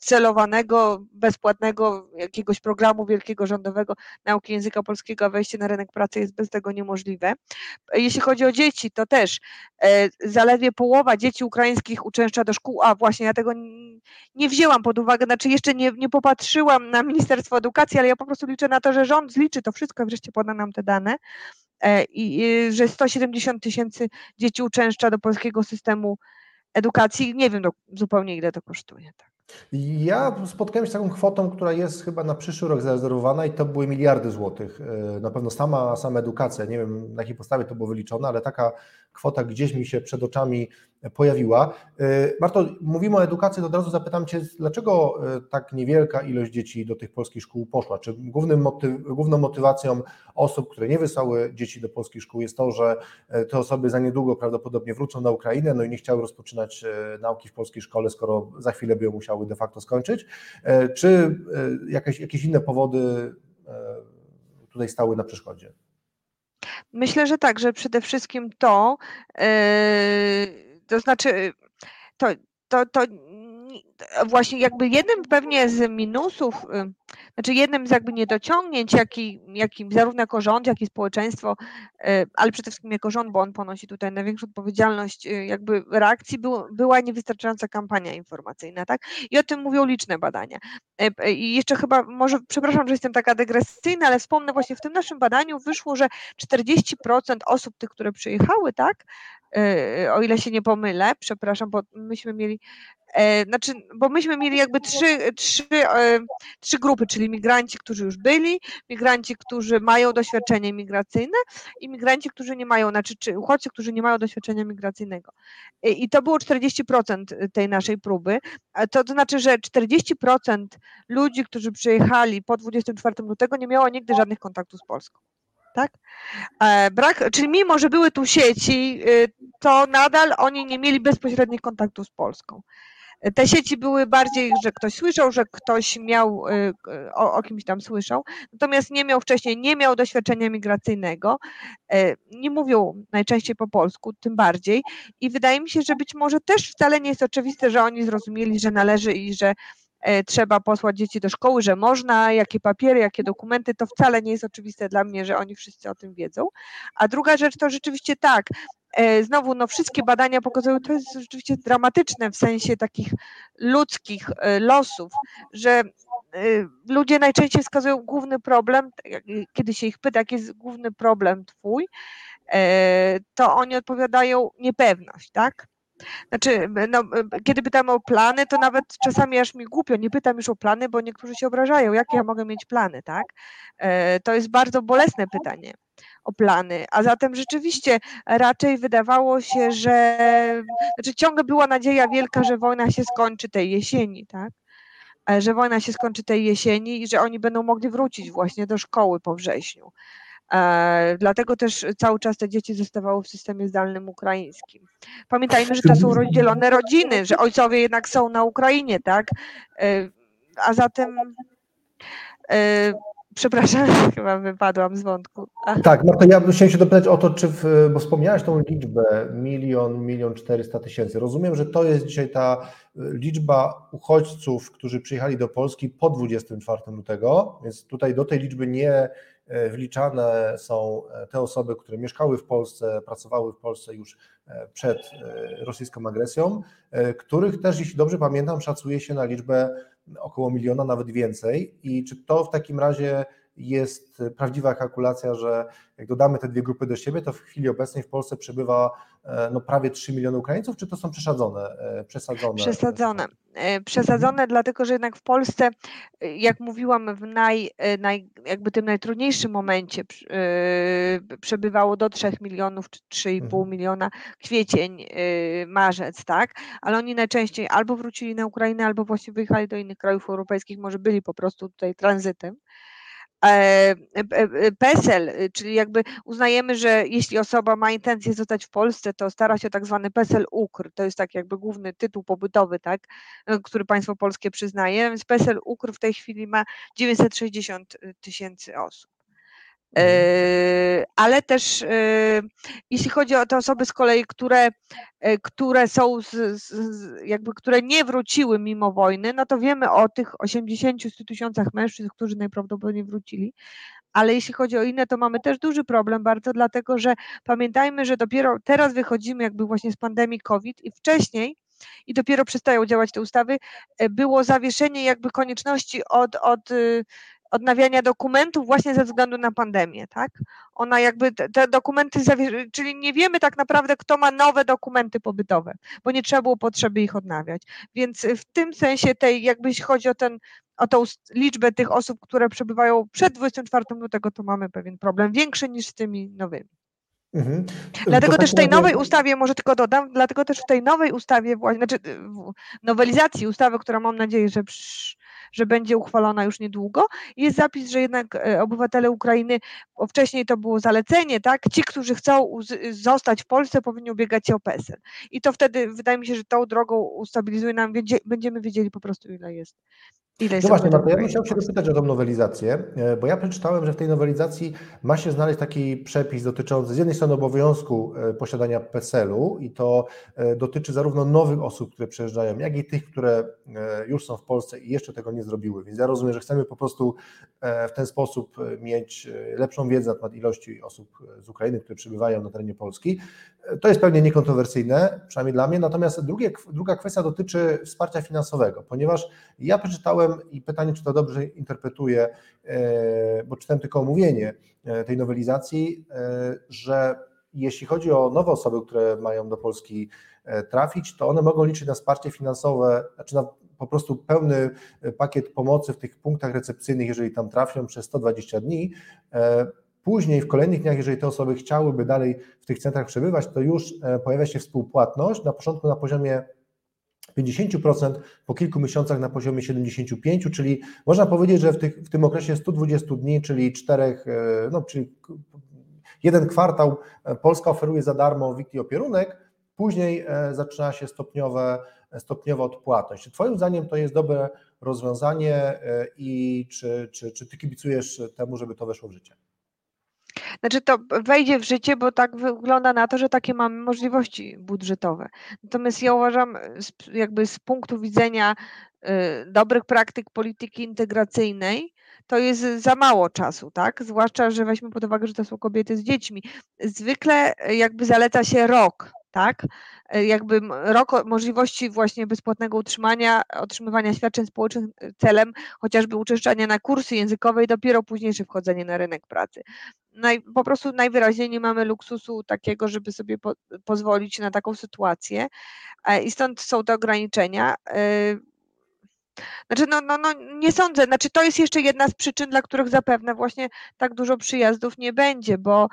celowanego, bezpłatnego jakiegoś programu wielkiego rządowego nauki języka polskiego, a wejście na rynek pracy jest bez tego niemożliwe. Jeśli chodzi o dzieci, to też e, zaledwie połowa dzieci ukraińskich uczęszcza do szkół, a właśnie ja tego nie wzięłam pod uwagę, znaczy jeszcze nie, nie popatrzyłam na Ministerstwo Edukacji, ale ja po prostu liczę na to, że rząd zliczy to wszystko, wreszcie poda nam te dane e, i że 170 tysięcy dzieci uczęszcza do polskiego systemu edukacji. Nie wiem do, zupełnie ile to kosztuje. Tak. Ja spotkałem się z taką kwotą, która jest chyba na przyszły rok zarezerwowana i to były miliardy złotych. E, na pewno sama, sama edukacja, nie wiem na jakiej podstawie to było wyliczone, ale taka kwota gdzieś mi się przed oczami pojawiła. Marto, mówimy o edukacji, to od razu zapytam Cię, dlaczego e, tak niewielka ilość dzieci do tych polskich szkół poszła? Czy głównym motyw, główną motywacją osób, które nie wysłały dzieci do polskich szkół jest to, że e, te osoby za niedługo prawdopodobnie wrócą na Ukrainę, no i nie chciały rozpoczynać nauki w polskiej szkole, skoro za chwilę by ją musiały de facto skończyć? Czy jakieś, jakieś inne powody tutaj stały na przeszkodzie? Myślę, że tak, że przede wszystkim to, yy, to znaczy, to, to, to właśnie jakby jednym pewnie z minusów, y, znaczy jednym z jakby niedociągnięć, jaki, jaki zarówno jako rząd, jak i społeczeństwo, y, ale przede wszystkim jako rząd, bo on ponosi tutaj największą odpowiedzialność y, jakby reakcji, był, była niewystarczająca kampania informacyjna, tak? I o tym mówią liczne badania. I jeszcze chyba, może, przepraszam, że jestem taka dygresyjna, ale wspomnę właśnie w tym naszym badaniu wyszło, że 40% osób tych, które przyjechały, tak, o ile się nie pomylę, przepraszam, bo myśmy mieli E, znaczy, bo myśmy mieli jakby trzy, trzy, e, trzy grupy, czyli migranci, którzy już byli, migranci, którzy mają doświadczenie migracyjne i migranci, którzy nie mają, znaczy czy uchodźcy, którzy nie mają doświadczenia migracyjnego. I to było 40% tej naszej próby. To znaczy, że 40% ludzi, którzy przyjechali po 24 lutego nie miało nigdy żadnych kontaktów z Polską tak? E, brak, czyli mimo, że były tu sieci, to nadal oni nie mieli bezpośrednich kontaktów z Polską. Te sieci były bardziej, że ktoś słyszał, że ktoś miał, y, o, o kimś tam słyszał, natomiast nie miał wcześniej, nie miał doświadczenia migracyjnego, e, nie mówią najczęściej po polsku, tym bardziej i wydaje mi się, że być może też wcale nie jest oczywiste, że oni zrozumieli, że należy i że trzeba posłać dzieci do szkoły, że można, jakie papiery, jakie dokumenty, to wcale nie jest oczywiste dla mnie, że oni wszyscy o tym wiedzą. A druga rzecz to rzeczywiście tak, znowu, no wszystkie badania pokazują, to jest rzeczywiście dramatyczne w sensie takich ludzkich losów, że ludzie najczęściej wskazują główny problem, kiedy się ich pyta, jaki jest główny problem twój, to oni odpowiadają niepewność, tak? Znaczy, no, kiedy pytam o plany, to nawet czasami aż mi głupio, nie pytam już o plany, bo niektórzy się obrażają, jakie ja mogę mieć plany, tak? To jest bardzo bolesne pytanie o plany, a zatem rzeczywiście raczej wydawało się, że znaczy ciągle była nadzieja wielka, że wojna się skończy tej jesieni, tak? Że wojna się skończy tej jesieni i że oni będą mogli wrócić właśnie do szkoły po wrześniu. E, dlatego też cały czas te dzieci zostawały w systemie zdalnym ukraińskim. Pamiętajmy, że to są rozdzielone rodziny, że ojcowie jednak są na Ukrainie, tak? E, a zatem e, Przepraszam, chyba wypadłam z wątku. Ach. Tak, no to ja bym chciał się dopytać o to, czy, w, bo wspomniałaś tą liczbę milion, milion czterysta tysięcy. Rozumiem, że to jest dzisiaj ta liczba uchodźców, którzy przyjechali do Polski po 24 lutego, więc tutaj do tej liczby nie E, wliczane są e, te osoby, które mieszkały w Polsce, pracowały w Polsce już e, przed rosyjską agresją, których też, jeśli dobrze pamiętam, szacuje się na liczbę około miliona, nawet więcej. I czy to w takim razie jest prawdziwa kalkulacja, że jak dodamy te dwie grupy do siebie, to w chwili obecnej w Polsce przebywa e, no, prawie 3 miliony Ukraińców, czy to są przesadzone? E, przesadzone, przesadzone, e, przesadzone dlatego że jednak w Polsce, jak mówiłam, w naj, naj, jakby tym najtrudniejszym momencie przebywało do 3 milionów, czy 3,5 mhm. miliona, kwiecień, marzec, tak? Ale oni najczęściej albo wrócili na Ukrainę, albo właśnie wyjechali do innych krajów europejskich, może byli po prostu tutaj tranzytem. E, e, PESEL, y, czyli jakby uznajemy, że jeśli osoba ma intencję zostać w Polsce, to stara się o tak zwany PESEL UKR, to jest tak jakby główny tytuł pobytowy, tak, y, który państwo polskie przyznaje, więc PESEL UKR w tej chwili ma 960 y, tysięcy osób. Mhm. E, ale też jeśli chodzi o te osoby z kolei, które, które są z, z, jakby, które nie wróciły mimo wojny, no to wiemy o tych 80-100 tysiącach mężczyzn, którzy najprawdopodobniej wrócili. Ale jeśli chodzi o inne, to mamy też duży problem bardzo, dlatego że pamiętajmy, że dopiero teraz wychodzimy jakby właśnie z pandemii COVID i wcześniej i dopiero przestają działać te ustawy, było zawieszenie jakby konieczności od, od odnawiania dokumentów właśnie ze względu na pandemię, tak? Ona jakby te, te dokumenty, czyli nie wiemy tak naprawdę, kto ma nowe dokumenty pobytowe, bo nie trzeba było potrzeby ich odnawiać. Więc w tym sensie tej, jakby jeśli chodzi o ten, o tą liczbę tych osób, które przebywają przed 24 lutego, to mamy pewien problem większy niż z tymi nowymi. Mhm. Dlatego też w tej nowej ustawie, może tylko dodam, dlatego też w tej nowej ustawie, znaczy w nowelizacji ustawy, która mam nadzieję, że przy, że będzie uchwalona już niedługo. Jest zapis, że jednak e, obywatele Ukrainy, bo wcześniej to było zalecenie, tak, ci, którzy chcą zostać w Polsce, powinni ubiegać się o PESEL. I to wtedy wydaje mi się, że tą drogą ustabilizuje nam, będziemy wiedzieli po prostu, ile jest Ile no właśnie, Marta, ja bym chciał się dopytać o tą nowelizację, e, bo ja przeczytałem, że w tej nowelizacji ma się znaleźć taki przepis dotyczący z jednej strony obowiązku e, posiadania PESEL-u i to e, dotyczy zarówno nowych osób, które przyjeżdżają, jak i tych, które już są w Polsce i jeszcze tego nie zrobiły. Więc ja rozumiem, że chcemy po prostu w ten sposób mieć lepszą wiedzę na temat ilości osób z Ukrainy, które przybywają na terenie Polski. To jest pewnie niekontrowersyjne, przynajmniej dla mnie. Natomiast drugie, druga kwestia dotyczy wsparcia finansowego, ponieważ ja przeczytałem i pytanie, czy to dobrze interpretuję, e, bo czytałem tylko omówienie e, tej nowelizacji, e, że jeśli chodzi o nowe osoby, które mają do Polski trafić, to one mogą liczyć na wsparcie finansowe, znaczy na po prostu pełny pakiet pomocy w tych punktach recepcyjnych, jeżeli tam trafią przez 120 dni. Później, w kolejnych dniach, jeżeli te osoby chciałyby dalej w tych centrach przebywać, to już pojawia się współpłatność, na początku na poziomie 50%, po kilku miesiącach na poziomie 75%, czyli można powiedzieć, że w, tych, w tym okresie 120 dni, czyli czterech, e, no, czyli jeden kwartał e, Polska oferuje za darmo WIT opierunek, później e, zaczyna się stopniowe, stopniowa odpłatność. Czy Twoim zdaniem to jest dobre rozwiązanie i czy, czy, czy Ty kibicujesz temu, żeby to weszło w życie? Znaczy to wejdzie w życie, bo tak wygląda na to, że takie mamy możliwości budżetowe. Natomiast ja uważam, jakby z punktu widzenia y, dobrych praktyk polityki integracyjnej, to jest za mało czasu, tak? Zwłaszcza, że weźmy pod uwagę, że to są kobiety z dziećmi. Zwykle jakby zaleca się rok, tak? E, jakby rok możliwości właśnie bezpłatnego utrzymania, otrzymywania świadczeń społecznych e, celem chociażby uczęszczania na kursy językowe i dopiero późniejsze wchodzenie na rynek pracy. Naj, po prostu najwyraźniej nie mamy luksusu takiego, żeby sobie po, pozwolić na taką sytuację e, i stąd są te ograniczenia. Znaczy, no, no, no nie sądzę, znaczy to jest jeszcze jedna z przyczyn, dla których zapewne właśnie tak dużo przyjazdów nie będzie, bo,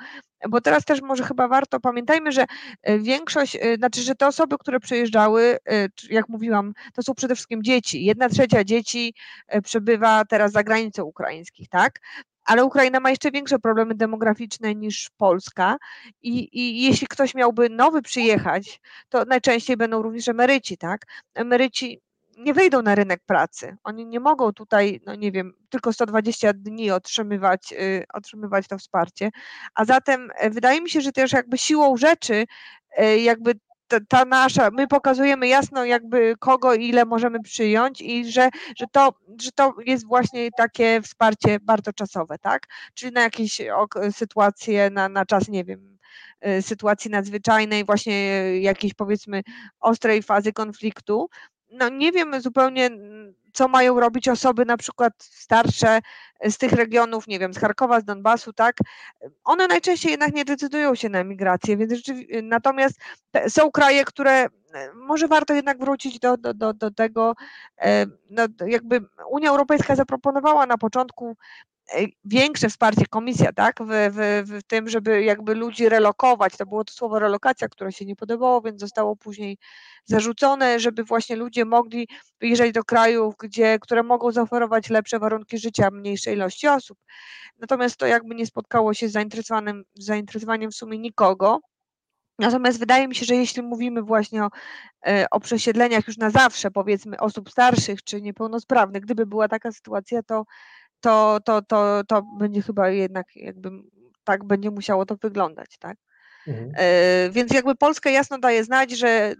bo teraz też może chyba warto, pamiętajmy, że e, większość, e, znaczy, że te osoby, które przyjeżdżały, e, jak mówiłam, to są przede wszystkim dzieci. Jedna trzecia dzieci przebywa teraz za granicą ukraińskich, tak? ale Ukraina ma jeszcze większe problemy demograficzne niż Polska i, i jeśli ktoś miałby nowy przyjechać, to najczęściej będą również emeryci, tak? Emeryci nie wejdą na rynek pracy. Oni nie mogą tutaj, no nie wiem, tylko 120 dni otrzymywać, y, otrzymywać to wsparcie. A zatem e, wydaje mi się, że też jakby siłą rzeczy, e, jakby ta, ta, nasza, my pokazujemy jasno jakby kogo ile możemy przyjąć i że, że, to, że to jest właśnie takie wsparcie bardzo czasowe, tak? Czyli na jakieś sytuacje, na, na czas, nie wiem, y, sytuacji nadzwyczajnej, właśnie jakiejś powiedzmy ostrej fazy konfliktu, no nie wiem zupełnie, co mają robić osoby na przykład starsze z tych regionów, nie wiem, z Charkowa, z Donbasu, tak? One najczęściej jednak nie decydują się na emigrację, więc natomiast są kraje, które e, może warto jednak wrócić do, do, do, do tego, e, no, jakby Unia Europejska zaproponowała na początku większe wsparcie, komisja, tak, w, w, w tym, żeby jakby ludzi relokować. To było to słowo relokacja, które się nie podobało, więc zostało później zarzucone, żeby właśnie ludzie mogli wyjeżdżać do krajów, gdzie, które mogą zaoferować lepsze warunki życia mniejszej ilości osób. Natomiast to jakby nie spotkało się z zainteresowanym, zainteresowaniem w sumie nikogo. Natomiast wydaje mi się, że jeśli mówimy właśnie o, e, o przesiedleniach już na zawsze, powiedzmy, osób starszych czy niepełnosprawnych, gdyby była taka sytuacja, to to, to, to, to będzie chyba jednak jakby tak będzie musiało to wyglądać, tak? Mhm. E, więc jakby Polska jasno daje znać, że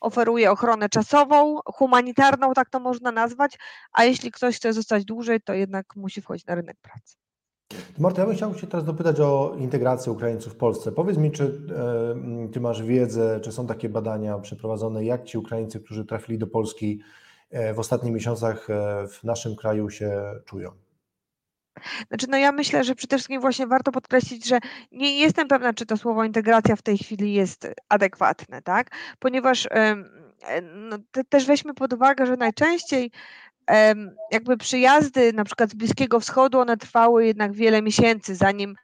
oferuje ochronę czasową, humanitarną, tak to można nazwać, a jeśli ktoś chce zostać dłużej, to jednak musi wchodzić na rynek pracy. Marta, ja bym chciał się teraz dopytać o integrację Ukraińców w Polsce. Powiedz mi, czy e, Ty masz wiedzę, czy są takie badania przeprowadzone, jak ci Ukraińcy, którzy trafili do Polski e, w ostatnich miesiącach w naszym kraju się czują? Znaczy, no ja myślę, że przede wszystkim właśnie warto podkreślić, że nie jestem pewna, czy to słowo integracja w tej chwili jest adekwatne, tak? Ponieważ no, te, też weźmy pod uwagę, że najczęściej jakby przyjazdy na przykład z Bliskiego Wschodu, one trwały jednak wiele miesięcy, zanim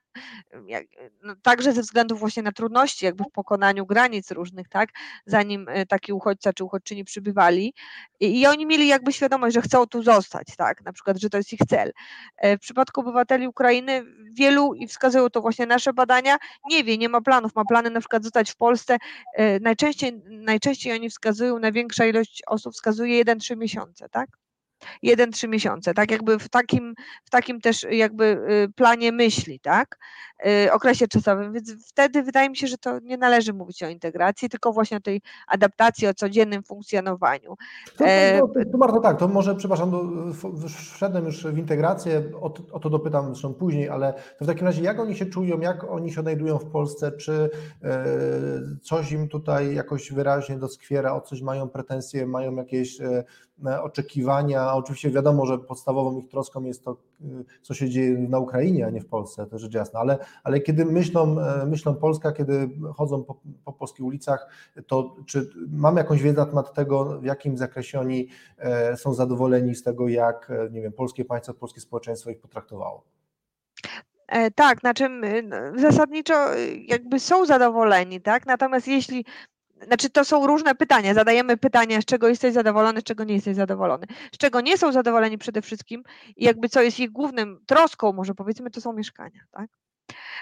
no, także ze względu właśnie na trudności jakby w pokonaniu granic różnych, tak, zanim e, taki uchodźca czy uchodźczyni przybywali i, i oni mieli jakby świadomość, że chcą tu zostać, tak, na przykład, że to jest ich cel. E, w przypadku obywateli Ukrainy wielu, i wskazują to właśnie nasze badania, nie wie, nie ma planów, ma plany na przykład zostać w Polsce, e, najczęściej, najczęściej oni wskazują, największa ilość osób wskazuje 1-3 miesiące, tak? Jeden, trzy miesiące, tak jakby w takim, w takim też jakby y, planie myśli, tak, y, okresie czasowym, więc wtedy wydaje mi się, że to nie należy mówić o integracji, tylko właśnie o tej adaptacji, o codziennym funkcjonowaniu. To, to, to, to Marto, tak, to może, przepraszam, wszedłem już w integrację, o, o to dopytam zresztą później, ale to w takim razie jak oni się czują, jak oni się odnajdują w Polsce, czy e, coś im tutaj jakoś wyraźnie doskwiera, o coś mają pretensje, mają jakieś e, oczekiwania. Oczywiście wiadomo, że podstawową ich troską jest to, co się dzieje na Ukrainie, a nie w Polsce, to rzecz jasna, ale, ale kiedy myślą, myślą Polska, kiedy chodzą po, po polskich ulicach, to czy mamy jakąś wiedzę na temat tego, w jakim zakresie oni e, są zadowoleni z tego, jak nie wiem, polskie państwo, polskie społeczeństwo ich potraktowało? E, tak, znaczy no, zasadniczo jakby są zadowoleni, tak? Natomiast jeśli znaczy, to są różne pytania. Zadajemy pytania, z czego jesteś zadowolony, z czego nie jesteś zadowolony. Z czego nie są zadowoleni przede wszystkim i jakby co jest ich głównym troską, może powiedzmy, to są mieszkania, tak?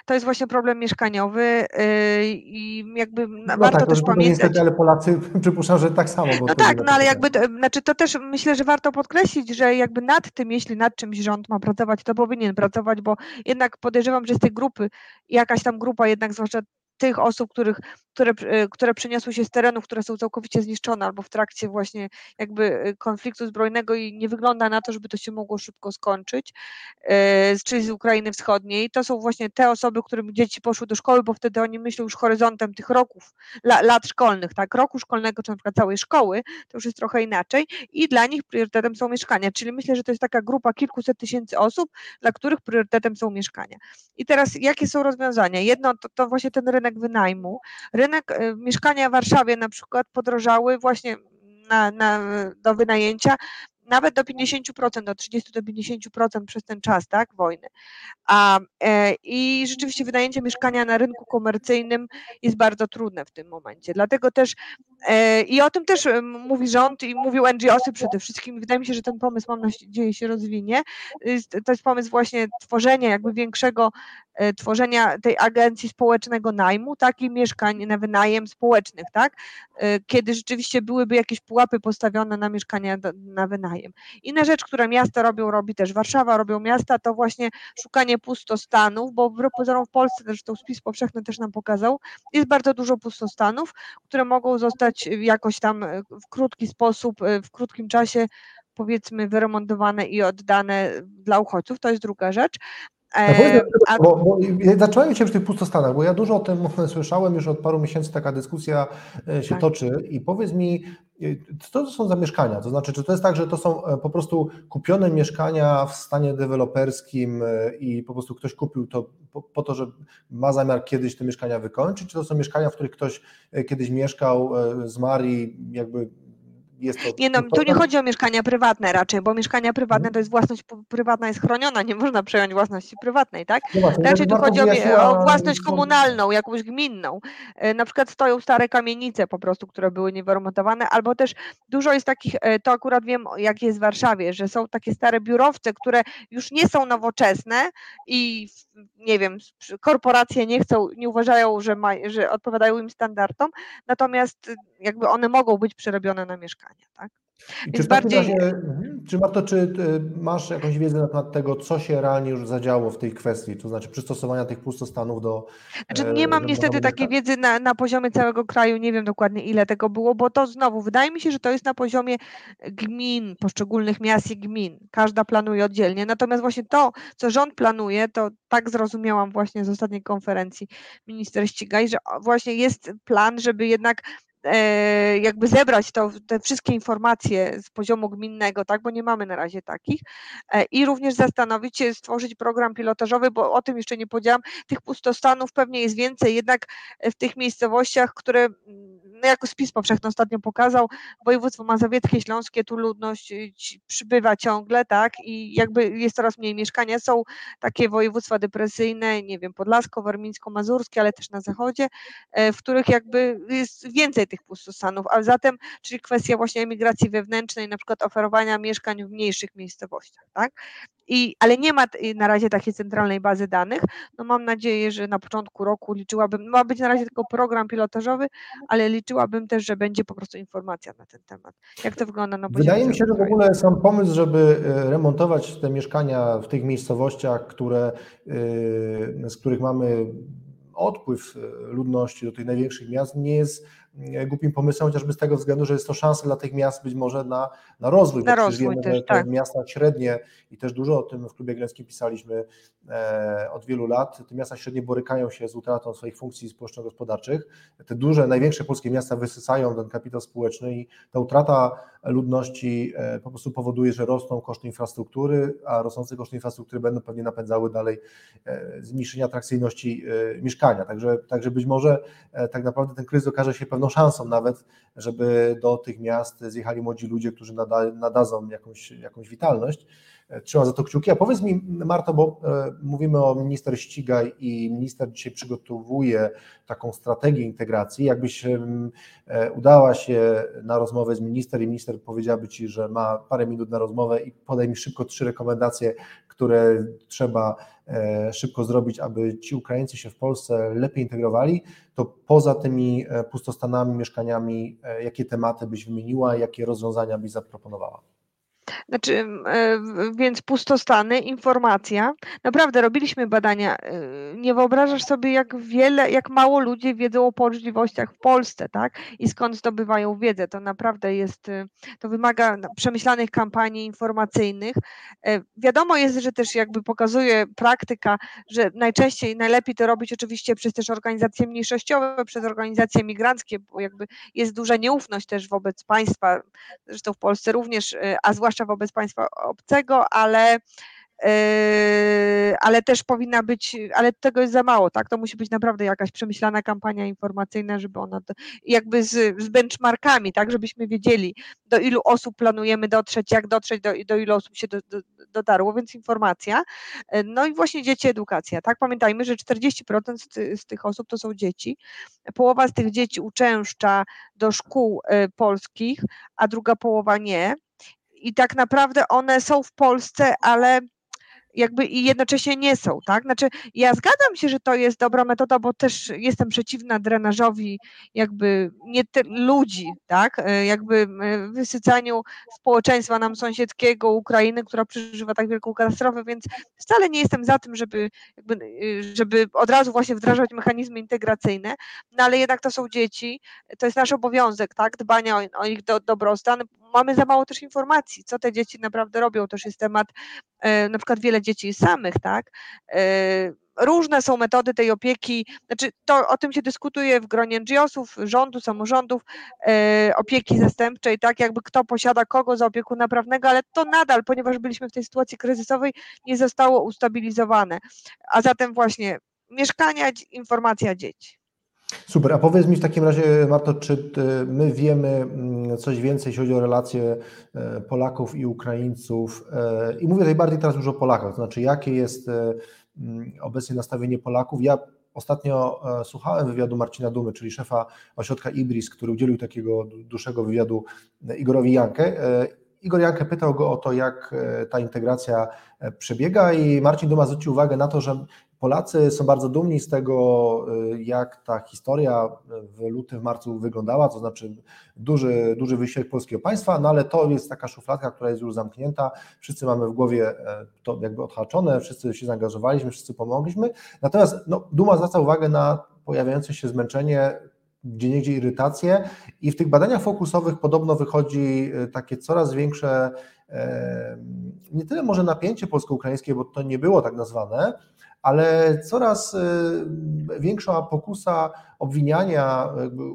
to jest właśnie problem mieszkaniowy y, i jakby No warto tak, też pamiętać. niestety, ale Polacy przypuszczam, że tak samo. No tak, no ale jakby, to, znaczy to też myślę, że warto podkreślić, że jakby nad tym, jeśli nad czymś rząd ma pracować, to powinien pracować, bo jednak podejrzewam, że z tej grupy, jakaś tam grupa jednak, zwłaszcza tych osób, których, które, e, które przeniosły się z terenów, które są całkowicie zniszczone albo w trakcie właśnie jakby e, konfliktu zbrojnego i nie wygląda na to, żeby to się mogło szybko skończyć, e, czyli z Ukrainy Wschodniej. To są właśnie te osoby, którym dzieci poszły do szkoły, bo wtedy oni myślą już horyzontem tych roków, lat szkolnych, tak, roku szkolnego, czy na przykład całej szkoły, to już jest trochę inaczej i dla nich priorytetem są mieszkania, czyli myślę, że to jest taka grupa kilkuset tysięcy osób, dla których priorytetem są mieszkania. I teraz jakie są rozwiązania? Jedno to, to właśnie ten rynek wynajmu. Rynek y, mieszkania w Warszawie na przykład podrożały właśnie na, na, do wynajęcia nawet do 50%, do 30 do 50% przez ten czas, tak, wojny. A, e, I rzeczywiście wynajęcie mieszkania na rynku komercyjnym jest bardzo trudne w tym momencie. Dlatego też e, i o tym też mówi rząd i mówił NGOsy przede wszystkim. Wydaje mi się, że ten pomysł, mam nadzieję, się rozwinie. To jest pomysł właśnie tworzenia jakby większego, e, tworzenia tej agencji społecznego najmu, tak, i mieszkań na wynajem społecznych, tak, e, kiedy rzeczywiście byłyby jakieś pułapy postawione na mieszkania na wynajem. Inna rzecz, która miasta robią, robi też Warszawa, robią miasta, to właśnie szukanie pustostanów, bo pozorom w Polsce, zresztą spis powszechny też nam pokazał, jest bardzo dużo pustostanów, które mogą zostać jakoś tam e, w krótki sposób, e, w krótkim czasie powiedzmy wyremontowane i oddane dla uchodźców, to jest druga rzecz. A... Bo, bo zacząłem się przy tych pustostanach, bo ja dużo o tym słyszałem, już od paru miesięcy taka dyskusja e, się tak. toczy i powiedz mi, e, co to są za mieszkania? To znaczy, czy to jest tak, że to są e, po prostu kupione mieszkania w stanie deweloperskim i po prostu ktoś kupił to po, po to, że ma zamiar kiedyś te mieszkania wykończyć, czy to są mieszkania, w których ktoś kiedyś mieszkał, zmarł i jakby jest to. Nie, no, tu nie chodzi o mieszkania prywatne raczej, bo mieszkania prywatne to jest własność prywatna jest chroniona, nie można przejąć własności prywatnej, tak? No właśnie, raczej tu chodzi o, o własność komunalną, jakąś gminną. E, na przykład stoją stare kamienice po prostu, które były niewyremontowane, albo też dużo jest takich, e, to akurat wiem, jak jest w Warszawie, że są takie stare biurowce, które już nie są nowoczesne i nie wiem, korporacje nie chcą, nie uważają, że, ma, że odpowiadają im standardom, natomiast jakby one mogą być przerobione na mieszkania, tak? Więc czy bardziej... Razie, mhm, czy Marto, czy masz jakąś wiedzę na temat tego, co się realnie już zadziało w tej kwestii, to znaczy przystosowania tych pustostanów do. Znaczy, nie mam niestety takiej wiedzy na, na poziomie całego kraju, nie wiem dokładnie ile tego było, bo to znowu wydaje mi się, że to jest na poziomie gmin, poszczególnych miast i gmin. Każda planuje oddzielnie. Natomiast właśnie to, co rząd planuje, to tak zrozumiałam właśnie z ostatniej konferencji minister Ścigaj, że właśnie jest plan, żeby jednak E, jakby zebrać to, te wszystkie informacje z poziomu gminnego, tak, bo nie mamy na razie takich. E, i również zastanowić się, stworzyć program pilotażowy, bo o tym jeszcze nie powiedziałam, tych pustostanów pewnie jest więcej, jednak w tych miejscowościach, które no jako spis powszechny ostatnio pokazał, województwo mazowieckie, śląskie, tu ludność przybywa ciągle, tak, i jakby jest coraz mniej mieszkania. Są takie województwa depresyjne, nie wiem, podlasko-warmińsko-mazurskie, ale też na zachodzie, e, w których jakby jest więcej tych pustostanów, a zatem, czyli kwestia właśnie emigracji wewnętrznej, na przykład oferowania mieszkań w mniejszych miejscowościach, tak, i, ale nie ma na razie takiej centralnej bazy danych. No mam nadzieję, że na początku roku liczyłabym, ma być na razie tylko program pilotażowy, ale liczyłabym też, że będzie po prostu informacja na ten temat. Jak to wygląda na poziomie Wydaje mi się, że w ogóle sam pomysł, żeby e, remontować te mieszkania w tych miejscowościach, które, e, z których mamy odpływ ludności do tych największych miast nie jest głupim pomysłem, chociażby z tego względu, że jest to szansa dla tych miast być może na, na rozwój. Na rozwój wiemy, też, tak. Miasta średnie i też dużo o tym w Klubie Gręckim pisaliśmy e, od wielu lat, te miasta średnie borykają się z utratą swoich funkcji społeczno-gospodarczych. Te duże, największe polskie miasta wysysają ten kapitał społeczny i ta utrata ludności e, po prostu powoduje, że rosną koszty infrastruktury, a rosnące koszty infrastruktury będą pewnie napędzały dalej zmniejszenie atrakcyjności mieszkania. Także, także być może tak naprawdę ten kryzys okaże się pewną pewną szansą nawet, żeby do tych miast zjechali młodzi ludzie, którzy nada, nadadzą jakąś, jakąś witalność. Trzymam za to kciuki. A powiedz mi, Marto, bo mówimy o minister ścigaj i minister dzisiaj przygotowuje taką strategię integracji. Jakbyś udała się na rozmowę z minister i minister powiedziałaby Ci, że ma parę minut na rozmowę i podaj mi szybko trzy rekomendacje, które trzeba e, szybko zrobić, aby ci Ukraińcy się w Polsce lepiej integrowali, to poza tymi e, pustostanami, mieszkaniami, e, jakie tematy byś wymieniła, jakie rozwiązania byś zaproponowała? Znaczy, e, więc pustostany, informacja. Naprawdę robiliśmy badania. E, nie wyobrażasz sobie, jak wiele, jak mało ludzie wiedzą o możliwościach w Polsce, tak? I skąd zdobywają wiedzę. To naprawdę jest, e, to wymaga przemyślanych kampanii informacyjnych. Wiadomo jest, że też jakby pokazuje praktyka, że najczęściej najlepiej to robić oczywiście przez też organizacje mniejszościowe, przez organizacje migranckie, bo jakby jest duża nieufność też wobec państwa, zresztą w Polsce również, a zwłaszcza wobec państwa obcego, ale Yy, ale też powinna być, ale tego jest za mało, tak? To musi być naprawdę jakaś przemyślana kampania informacyjna, żeby ona, to, jakby z, z benchmarkami, tak? Żebyśmy wiedzieli, do ilu osób planujemy dotrzeć, jak dotrzeć, do, do ilu osób się do, do, dotarło, więc informacja. No i właśnie dzieci, edukacja, tak? Pamiętajmy, że 40% z, ty, z tych osób to są dzieci. Połowa z tych dzieci uczęszcza do szkół y, polskich, a druga połowa nie i tak naprawdę one są w Polsce, ale jakby i jednocześnie nie są, tak? Znaczy, ja zgadzam się, że to jest dobra metoda, bo też jestem przeciwna drenażowi jakby nie ludzi, tak? E, jakby e, wysycaniu społeczeństwa nam sąsiedzkiego, Ukrainy, która przeżywa tak wielką katastrofę, więc wcale nie jestem za tym, żeby, jakby, e, żeby od razu właśnie wdrażać mechanizmy integracyjne, no ale jednak to są dzieci, to jest nasz obowiązek, tak? Dbania o, o ich do, dobrostan. Mamy za mało też informacji, co te dzieci naprawdę robią, też jest temat, na przykład wiele dzieci samych, tak? E, różne są metody tej opieki, znaczy to o tym się dyskutuje w gronie NGO-sów, rządu, samorządów, e, opieki zastępczej, tak jakby kto posiada kogo za opiekuna prawnego, ale to nadal, ponieważ byliśmy w tej sytuacji kryzysowej, nie zostało ustabilizowane. A zatem właśnie mieszkania, informacja dzieci. Super, a powiedz mi w takim razie, Marto, czy my wiemy mm, coś więcej, jeśli chodzi o relacje e, Polaków i Ukraińców? E, I mówię tutaj bardziej teraz już o Polakach, to znaczy jakie jest e, mm, obecnie nastawienie Polaków. Ja ostatnio słuchałem wywiadu Marcina Dumy, czyli szefa ośrodka Ibris, który udzielił takiego dłuższego wywiadu Igorowi Jankę. Igor Jankę pytał go o to, jak ta integracja przebiega i Marcin Duma zwrócił uwagę na to, że Polacy są bardzo dumni z tego, y, jak ta historia w lutym, w marcu wyglądała, to znaczy duży, duży wysiłek polskiego państwa, no ale to jest taka szufladka, która jest już zamknięta, wszyscy mamy w głowie e, to jakby odhaczone, wszyscy się zaangażowaliśmy, wszyscy pomogliśmy, natomiast no, Duma zwraca uwagę na pojawiające się zmęczenie gdzie niegdzie irytację i w tych badaniach fokusowych podobno wychodzi e, takie coraz większe e, nie tyle może napięcie polsko-ukraińskie, bo to nie było tak nazwane, ale coraz y, większa pokusa obwiniania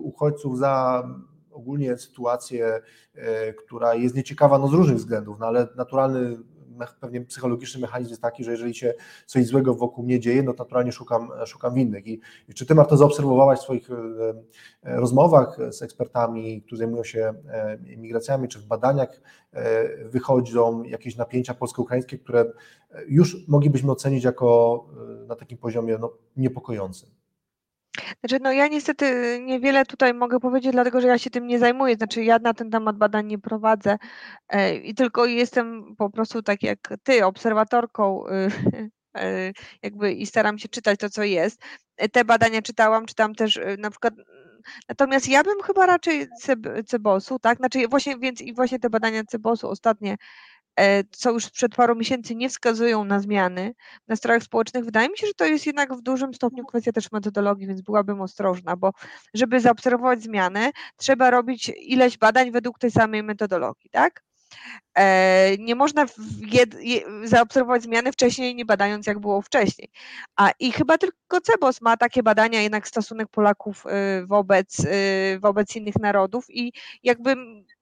uchodźców za ogólnie sytuację, y, która jest nieciekawa no z różnych względów, no ale naturalny pewnie psychologiczny mechanizm jest taki, że jeżeli się coś złego wokół mnie dzieje, no to naturalnie szukam, szukam winnych. I, I, czy ty, Marto, zaobserwowałaś w swoich e, e, rozmowach z ekspertami, którzy zajmują się e, migracjami, czy w badaniach wychodzą jakieś napięcia polsko-ukraińskie, które już moglibyśmy ocenić jako na takim poziomie no, niepokojącym? Znaczy, no ja niestety niewiele tutaj mogę powiedzieć, dlatego że ja się tym nie zajmuję. Znaczy, ja na ten temat badań nie prowadzę e, i tylko jestem po prostu tak jak ty, obserwatorką y, e, jakby i staram się czytać to, co jest. E, te badania czytałam, czytam też na przykład Natomiast ja bym chyba raczej Cebosu, tak? Znaczy właśnie, więc i właśnie te badania Cebosu ostatnie E, co już sprzed paru miesięcy nie wskazują na zmiany w nastrojach społecznych. Wydaje mi się, że to jest jednak w dużym stopniu kwestia też metodologii, więc byłabym ostrożna, bo żeby zaobserwować zmianę, trzeba robić ileś badań według tej samej metodologii, tak? E, nie można zaobserwować zmiany wcześniej, nie badając, jak było wcześniej. A i chyba tylko Cebos ma takie badania, jednak stosunek Polaków y, wobec, y, wobec innych narodów i jakby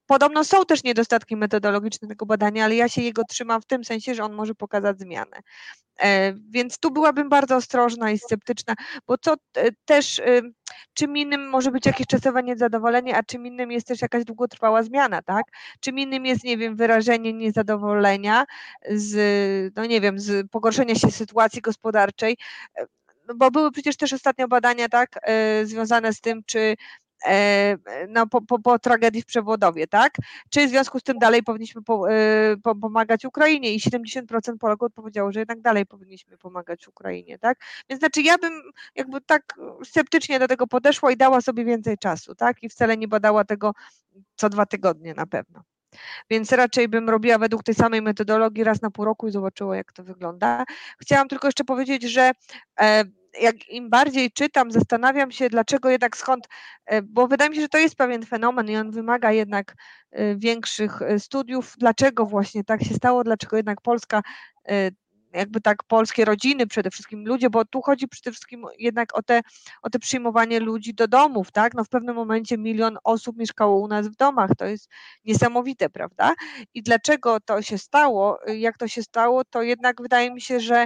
podobno są też niedostatki metodologiczne tego badania, ale ja się jego trzymam w tym sensie, że on może pokazać zmianę. E, więc tu byłabym bardzo ostrożna i sceptyczna, bo to e, też e, czym innym może być jakieś czasowe niezadowolenie, a czym innym jest też jakaś długotrwała zmiana, tak? Czym innym jest, nie wiem, wyrażenie niezadowolenia z, no nie wiem, z pogorszenia się sytuacji gospodarczej, bo były przecież też ostatnio badania, tak, związane z tym, czy no, po, po, po, tragedii w Przewodowie, tak? Czy w związku z tym dalej powinniśmy po, e, po, pomagać Ukrainie i 70% Polaków odpowiedziało, że jednak dalej powinniśmy pomagać Ukrainie, tak? Więc znaczy ja bym jakby tak sceptycznie do tego podeszła i dała sobie więcej czasu, tak? I wcale nie badała tego co dwa tygodnie na pewno. Więc raczej bym robiła według tej samej metodologii raz na pół roku i zobaczyła, jak to wygląda. Chciałam tylko jeszcze powiedzieć, że e, jak im bardziej czytam, zastanawiam się, dlaczego jednak skąd, e, bo wydaje mi się, że to jest pewien fenomen i on wymaga jednak e, większych e, studiów. Dlaczego właśnie tak się stało, dlaczego jednak Polska jakby tak polskie rodziny przede wszystkim ludzie, bo tu chodzi przede wszystkim jednak o te, o te przyjmowanie ludzi do domów, tak? No w pewnym momencie milion osób mieszkało u nas w domach, to jest niesamowite, prawda? I dlaczego to się stało, jak to się stało, to jednak wydaje mi się, że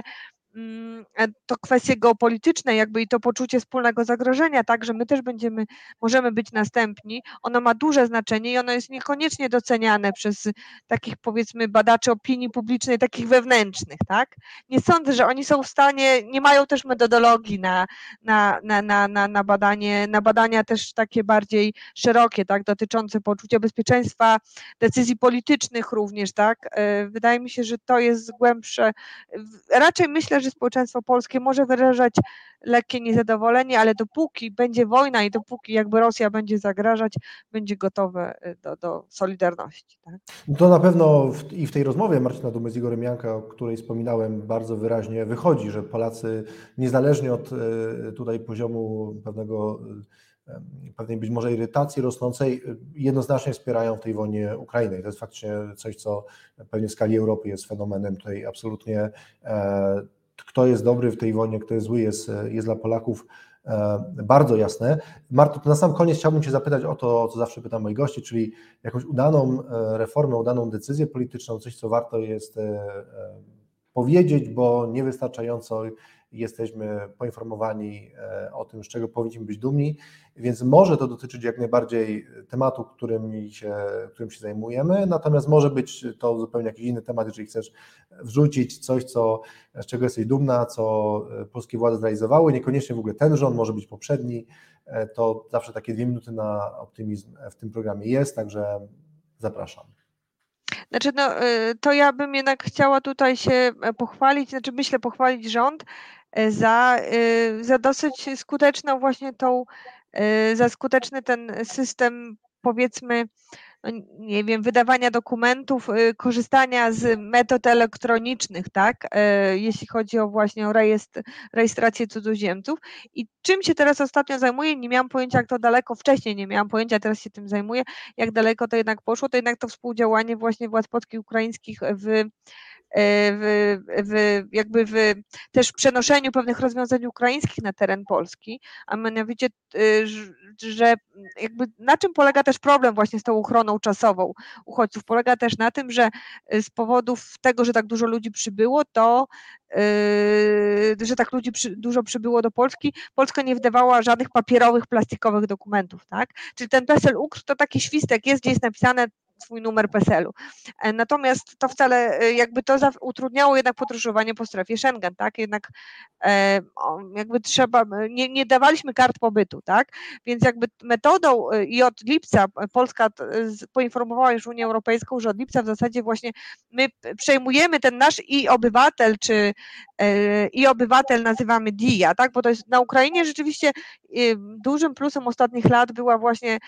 to kwestie geopolityczne, jakby i to poczucie wspólnego zagrożenia, tak, że my też będziemy, możemy być następni, ono ma duże znaczenie i ono jest niekoniecznie doceniane przez takich powiedzmy badaczy opinii publicznej, takich wewnętrznych, tak. Nie sądzę, że oni są w stanie, nie mają też metodologii na, na, na, na, na, na badanie, na badania też takie bardziej szerokie, tak, dotyczące poczucia bezpieczeństwa, decyzji politycznych również, tak. E, wydaje mi się, że to jest głębsze, raczej myślę, że społeczeństwo polskie może wyrażać lekkie niezadowolenie, ale dopóki będzie wojna i dopóki jakby Rosja będzie zagrażać, będzie gotowe y, do, do solidarności. Tak? To na pewno w, i w tej rozmowie Marcina Dumy z Igorem Janka, o której wspominałem, bardzo wyraźnie wychodzi, że Polacy niezależnie od y, tutaj poziomu pewnego y, pewnej być może irytacji rosnącej, jednoznacznie wspierają w tej wojnie Ukrainę. I to jest faktycznie coś, co pewnie w skali Europy jest fenomenem tutaj absolutnie e, kto jest dobry w tej wojnie, kto jest zły, jest, jest dla Polaków e, bardzo jasne. Marto, to na sam koniec chciałbym Cię zapytać o to, co zawsze pytam moich gości, czyli jakąś udaną e, reformę, udaną decyzję polityczną, coś, co warto jest e, powiedzieć, bo niewystarczająco jesteśmy poinformowani e, o tym, z czego powinniśmy być dumni, więc może to dotyczyć jak najbardziej tematu, którym się, którym się zajmujemy, natomiast może być to zupełnie jakiś inny temat, jeżeli chcesz wrzucić coś, co, z czego jesteś dumna, co e, polskie władze zrealizowały, niekoniecznie w ogóle ten rząd, może być poprzedni, e, to zawsze takie dwie minuty na optymizm w tym programie jest, także zapraszam. Znaczy, no, to ja bym jednak chciała tutaj się pochwalić, znaczy myślę pochwalić rząd, za, y, za dosyć skuteczną właśnie tą, y, za skuteczny ten system powiedzmy, no nie wiem, wydawania dokumentów, korzystania z metod elektronicznych, tak, jeśli chodzi o właśnie o rejestr, rejestrację cudzoziemców. I czym się teraz ostatnio zajmuję, nie miałam pojęcia, jak to daleko, wcześniej nie miałam pojęcia, teraz się tym zajmuję, jak daleko to jednak poszło, to jednak to współdziałanie właśnie władz polskich ukraińskich w E, w, w, jakby w też przenoszeniu pewnych rozwiązań ukraińskich na teren Polski, a mianowicie, e, że jakby na czym polega też problem właśnie z tą ochroną czasową uchodźców? Polega też na tym, że z powodów tego, że tak dużo ludzi przybyło, to yy, że tak ludzi przy, dużo przybyło do Polski, Polska nie wydawała żadnych papierowych, plastikowych dokumentów, tak? Czyli ten PESEL UKR to taki świstek jest, gdzie jest napisane swój numer PESEL-u. E, natomiast to wcale e, jakby to utrudniało jednak podróżowanie po strefie Schengen, tak? Jednak e, jakby trzeba, nie, nie dawaliśmy kart pobytu, tak? Więc jakby metodą i od lipca Polska poinformowała już Unię Europejską, że od lipca w zasadzie właśnie my przejmujemy ten nasz i obywatel, czy i obywatel nazywamy DIA, tak? Bo to jest na Ukrainie rzeczywiście dużym plusem ostatnich lat była właśnie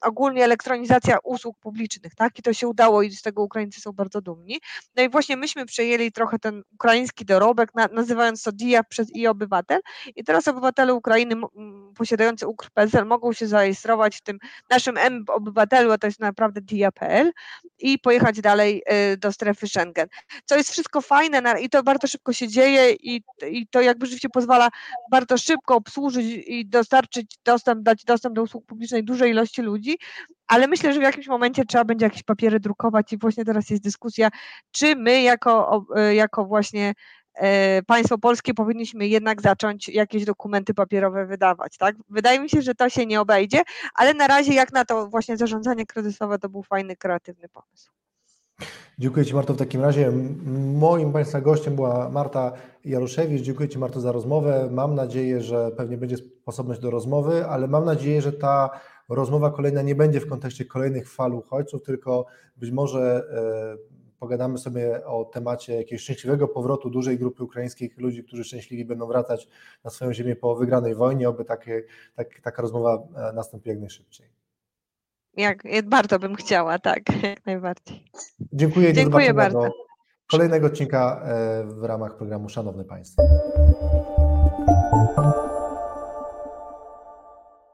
ogólnie elektronizacja usług publicznych, tak? I to się udało i z tego Ukraińcy są bardzo dumni. No i właśnie myśmy przejęli trochę ten ukraiński dorobek, nazywając to DIA przez i obywatel i teraz obywatele Ukrainy posiadający ukr mogą się zarejestrować w tym naszym M-obywatelu, a to jest naprawdę dia.pl i pojechać dalej y, do strefy Schengen. Co jest wszystko fajne i to bardzo szybko się dzieje i, i to jakby rzeczywiście pozwala bardzo szybko obsłużyć i dostarczyć dostęp, dać dostęp do usług publicznej dużej ilości ludzi, ale myślę, że w jakimś momencie trzeba będzie jakieś papiery drukować i właśnie teraz jest dyskusja, czy my jako, jako właśnie e, państwo polskie powinniśmy jednak zacząć jakieś dokumenty papierowe wydawać, tak? Wydaje mi się, że to się nie obejdzie, ale na razie jak na to właśnie zarządzanie kryzysowe to był fajny, kreatywny pomysł. Dziękuję Ci Marto w takim razie. Moim Państwa gościem była Marta Jaruszewicz. Dziękuję Ci Marto za rozmowę. Mam nadzieję, że pewnie będzie sposobność do rozmowy, ale mam nadzieję, że ta rozmowa kolejna nie będzie w kontekście kolejnych fal uchodźców, tylko być może e, pogadamy sobie o temacie jakiegoś szczęśliwego powrotu dużej grupy ukraińskich ludzi, którzy szczęśliwi będą wracać na swoją ziemię po wygranej wojnie, oby takie, tak, taka rozmowa e, nastąpi jak najszybciej. Jak, bardzo bym chciała, tak, jak najbardziej. Dziękuję. Dziękuję bardzo. kolejnego odcinka e, w ramach programu Szanowne Państwo.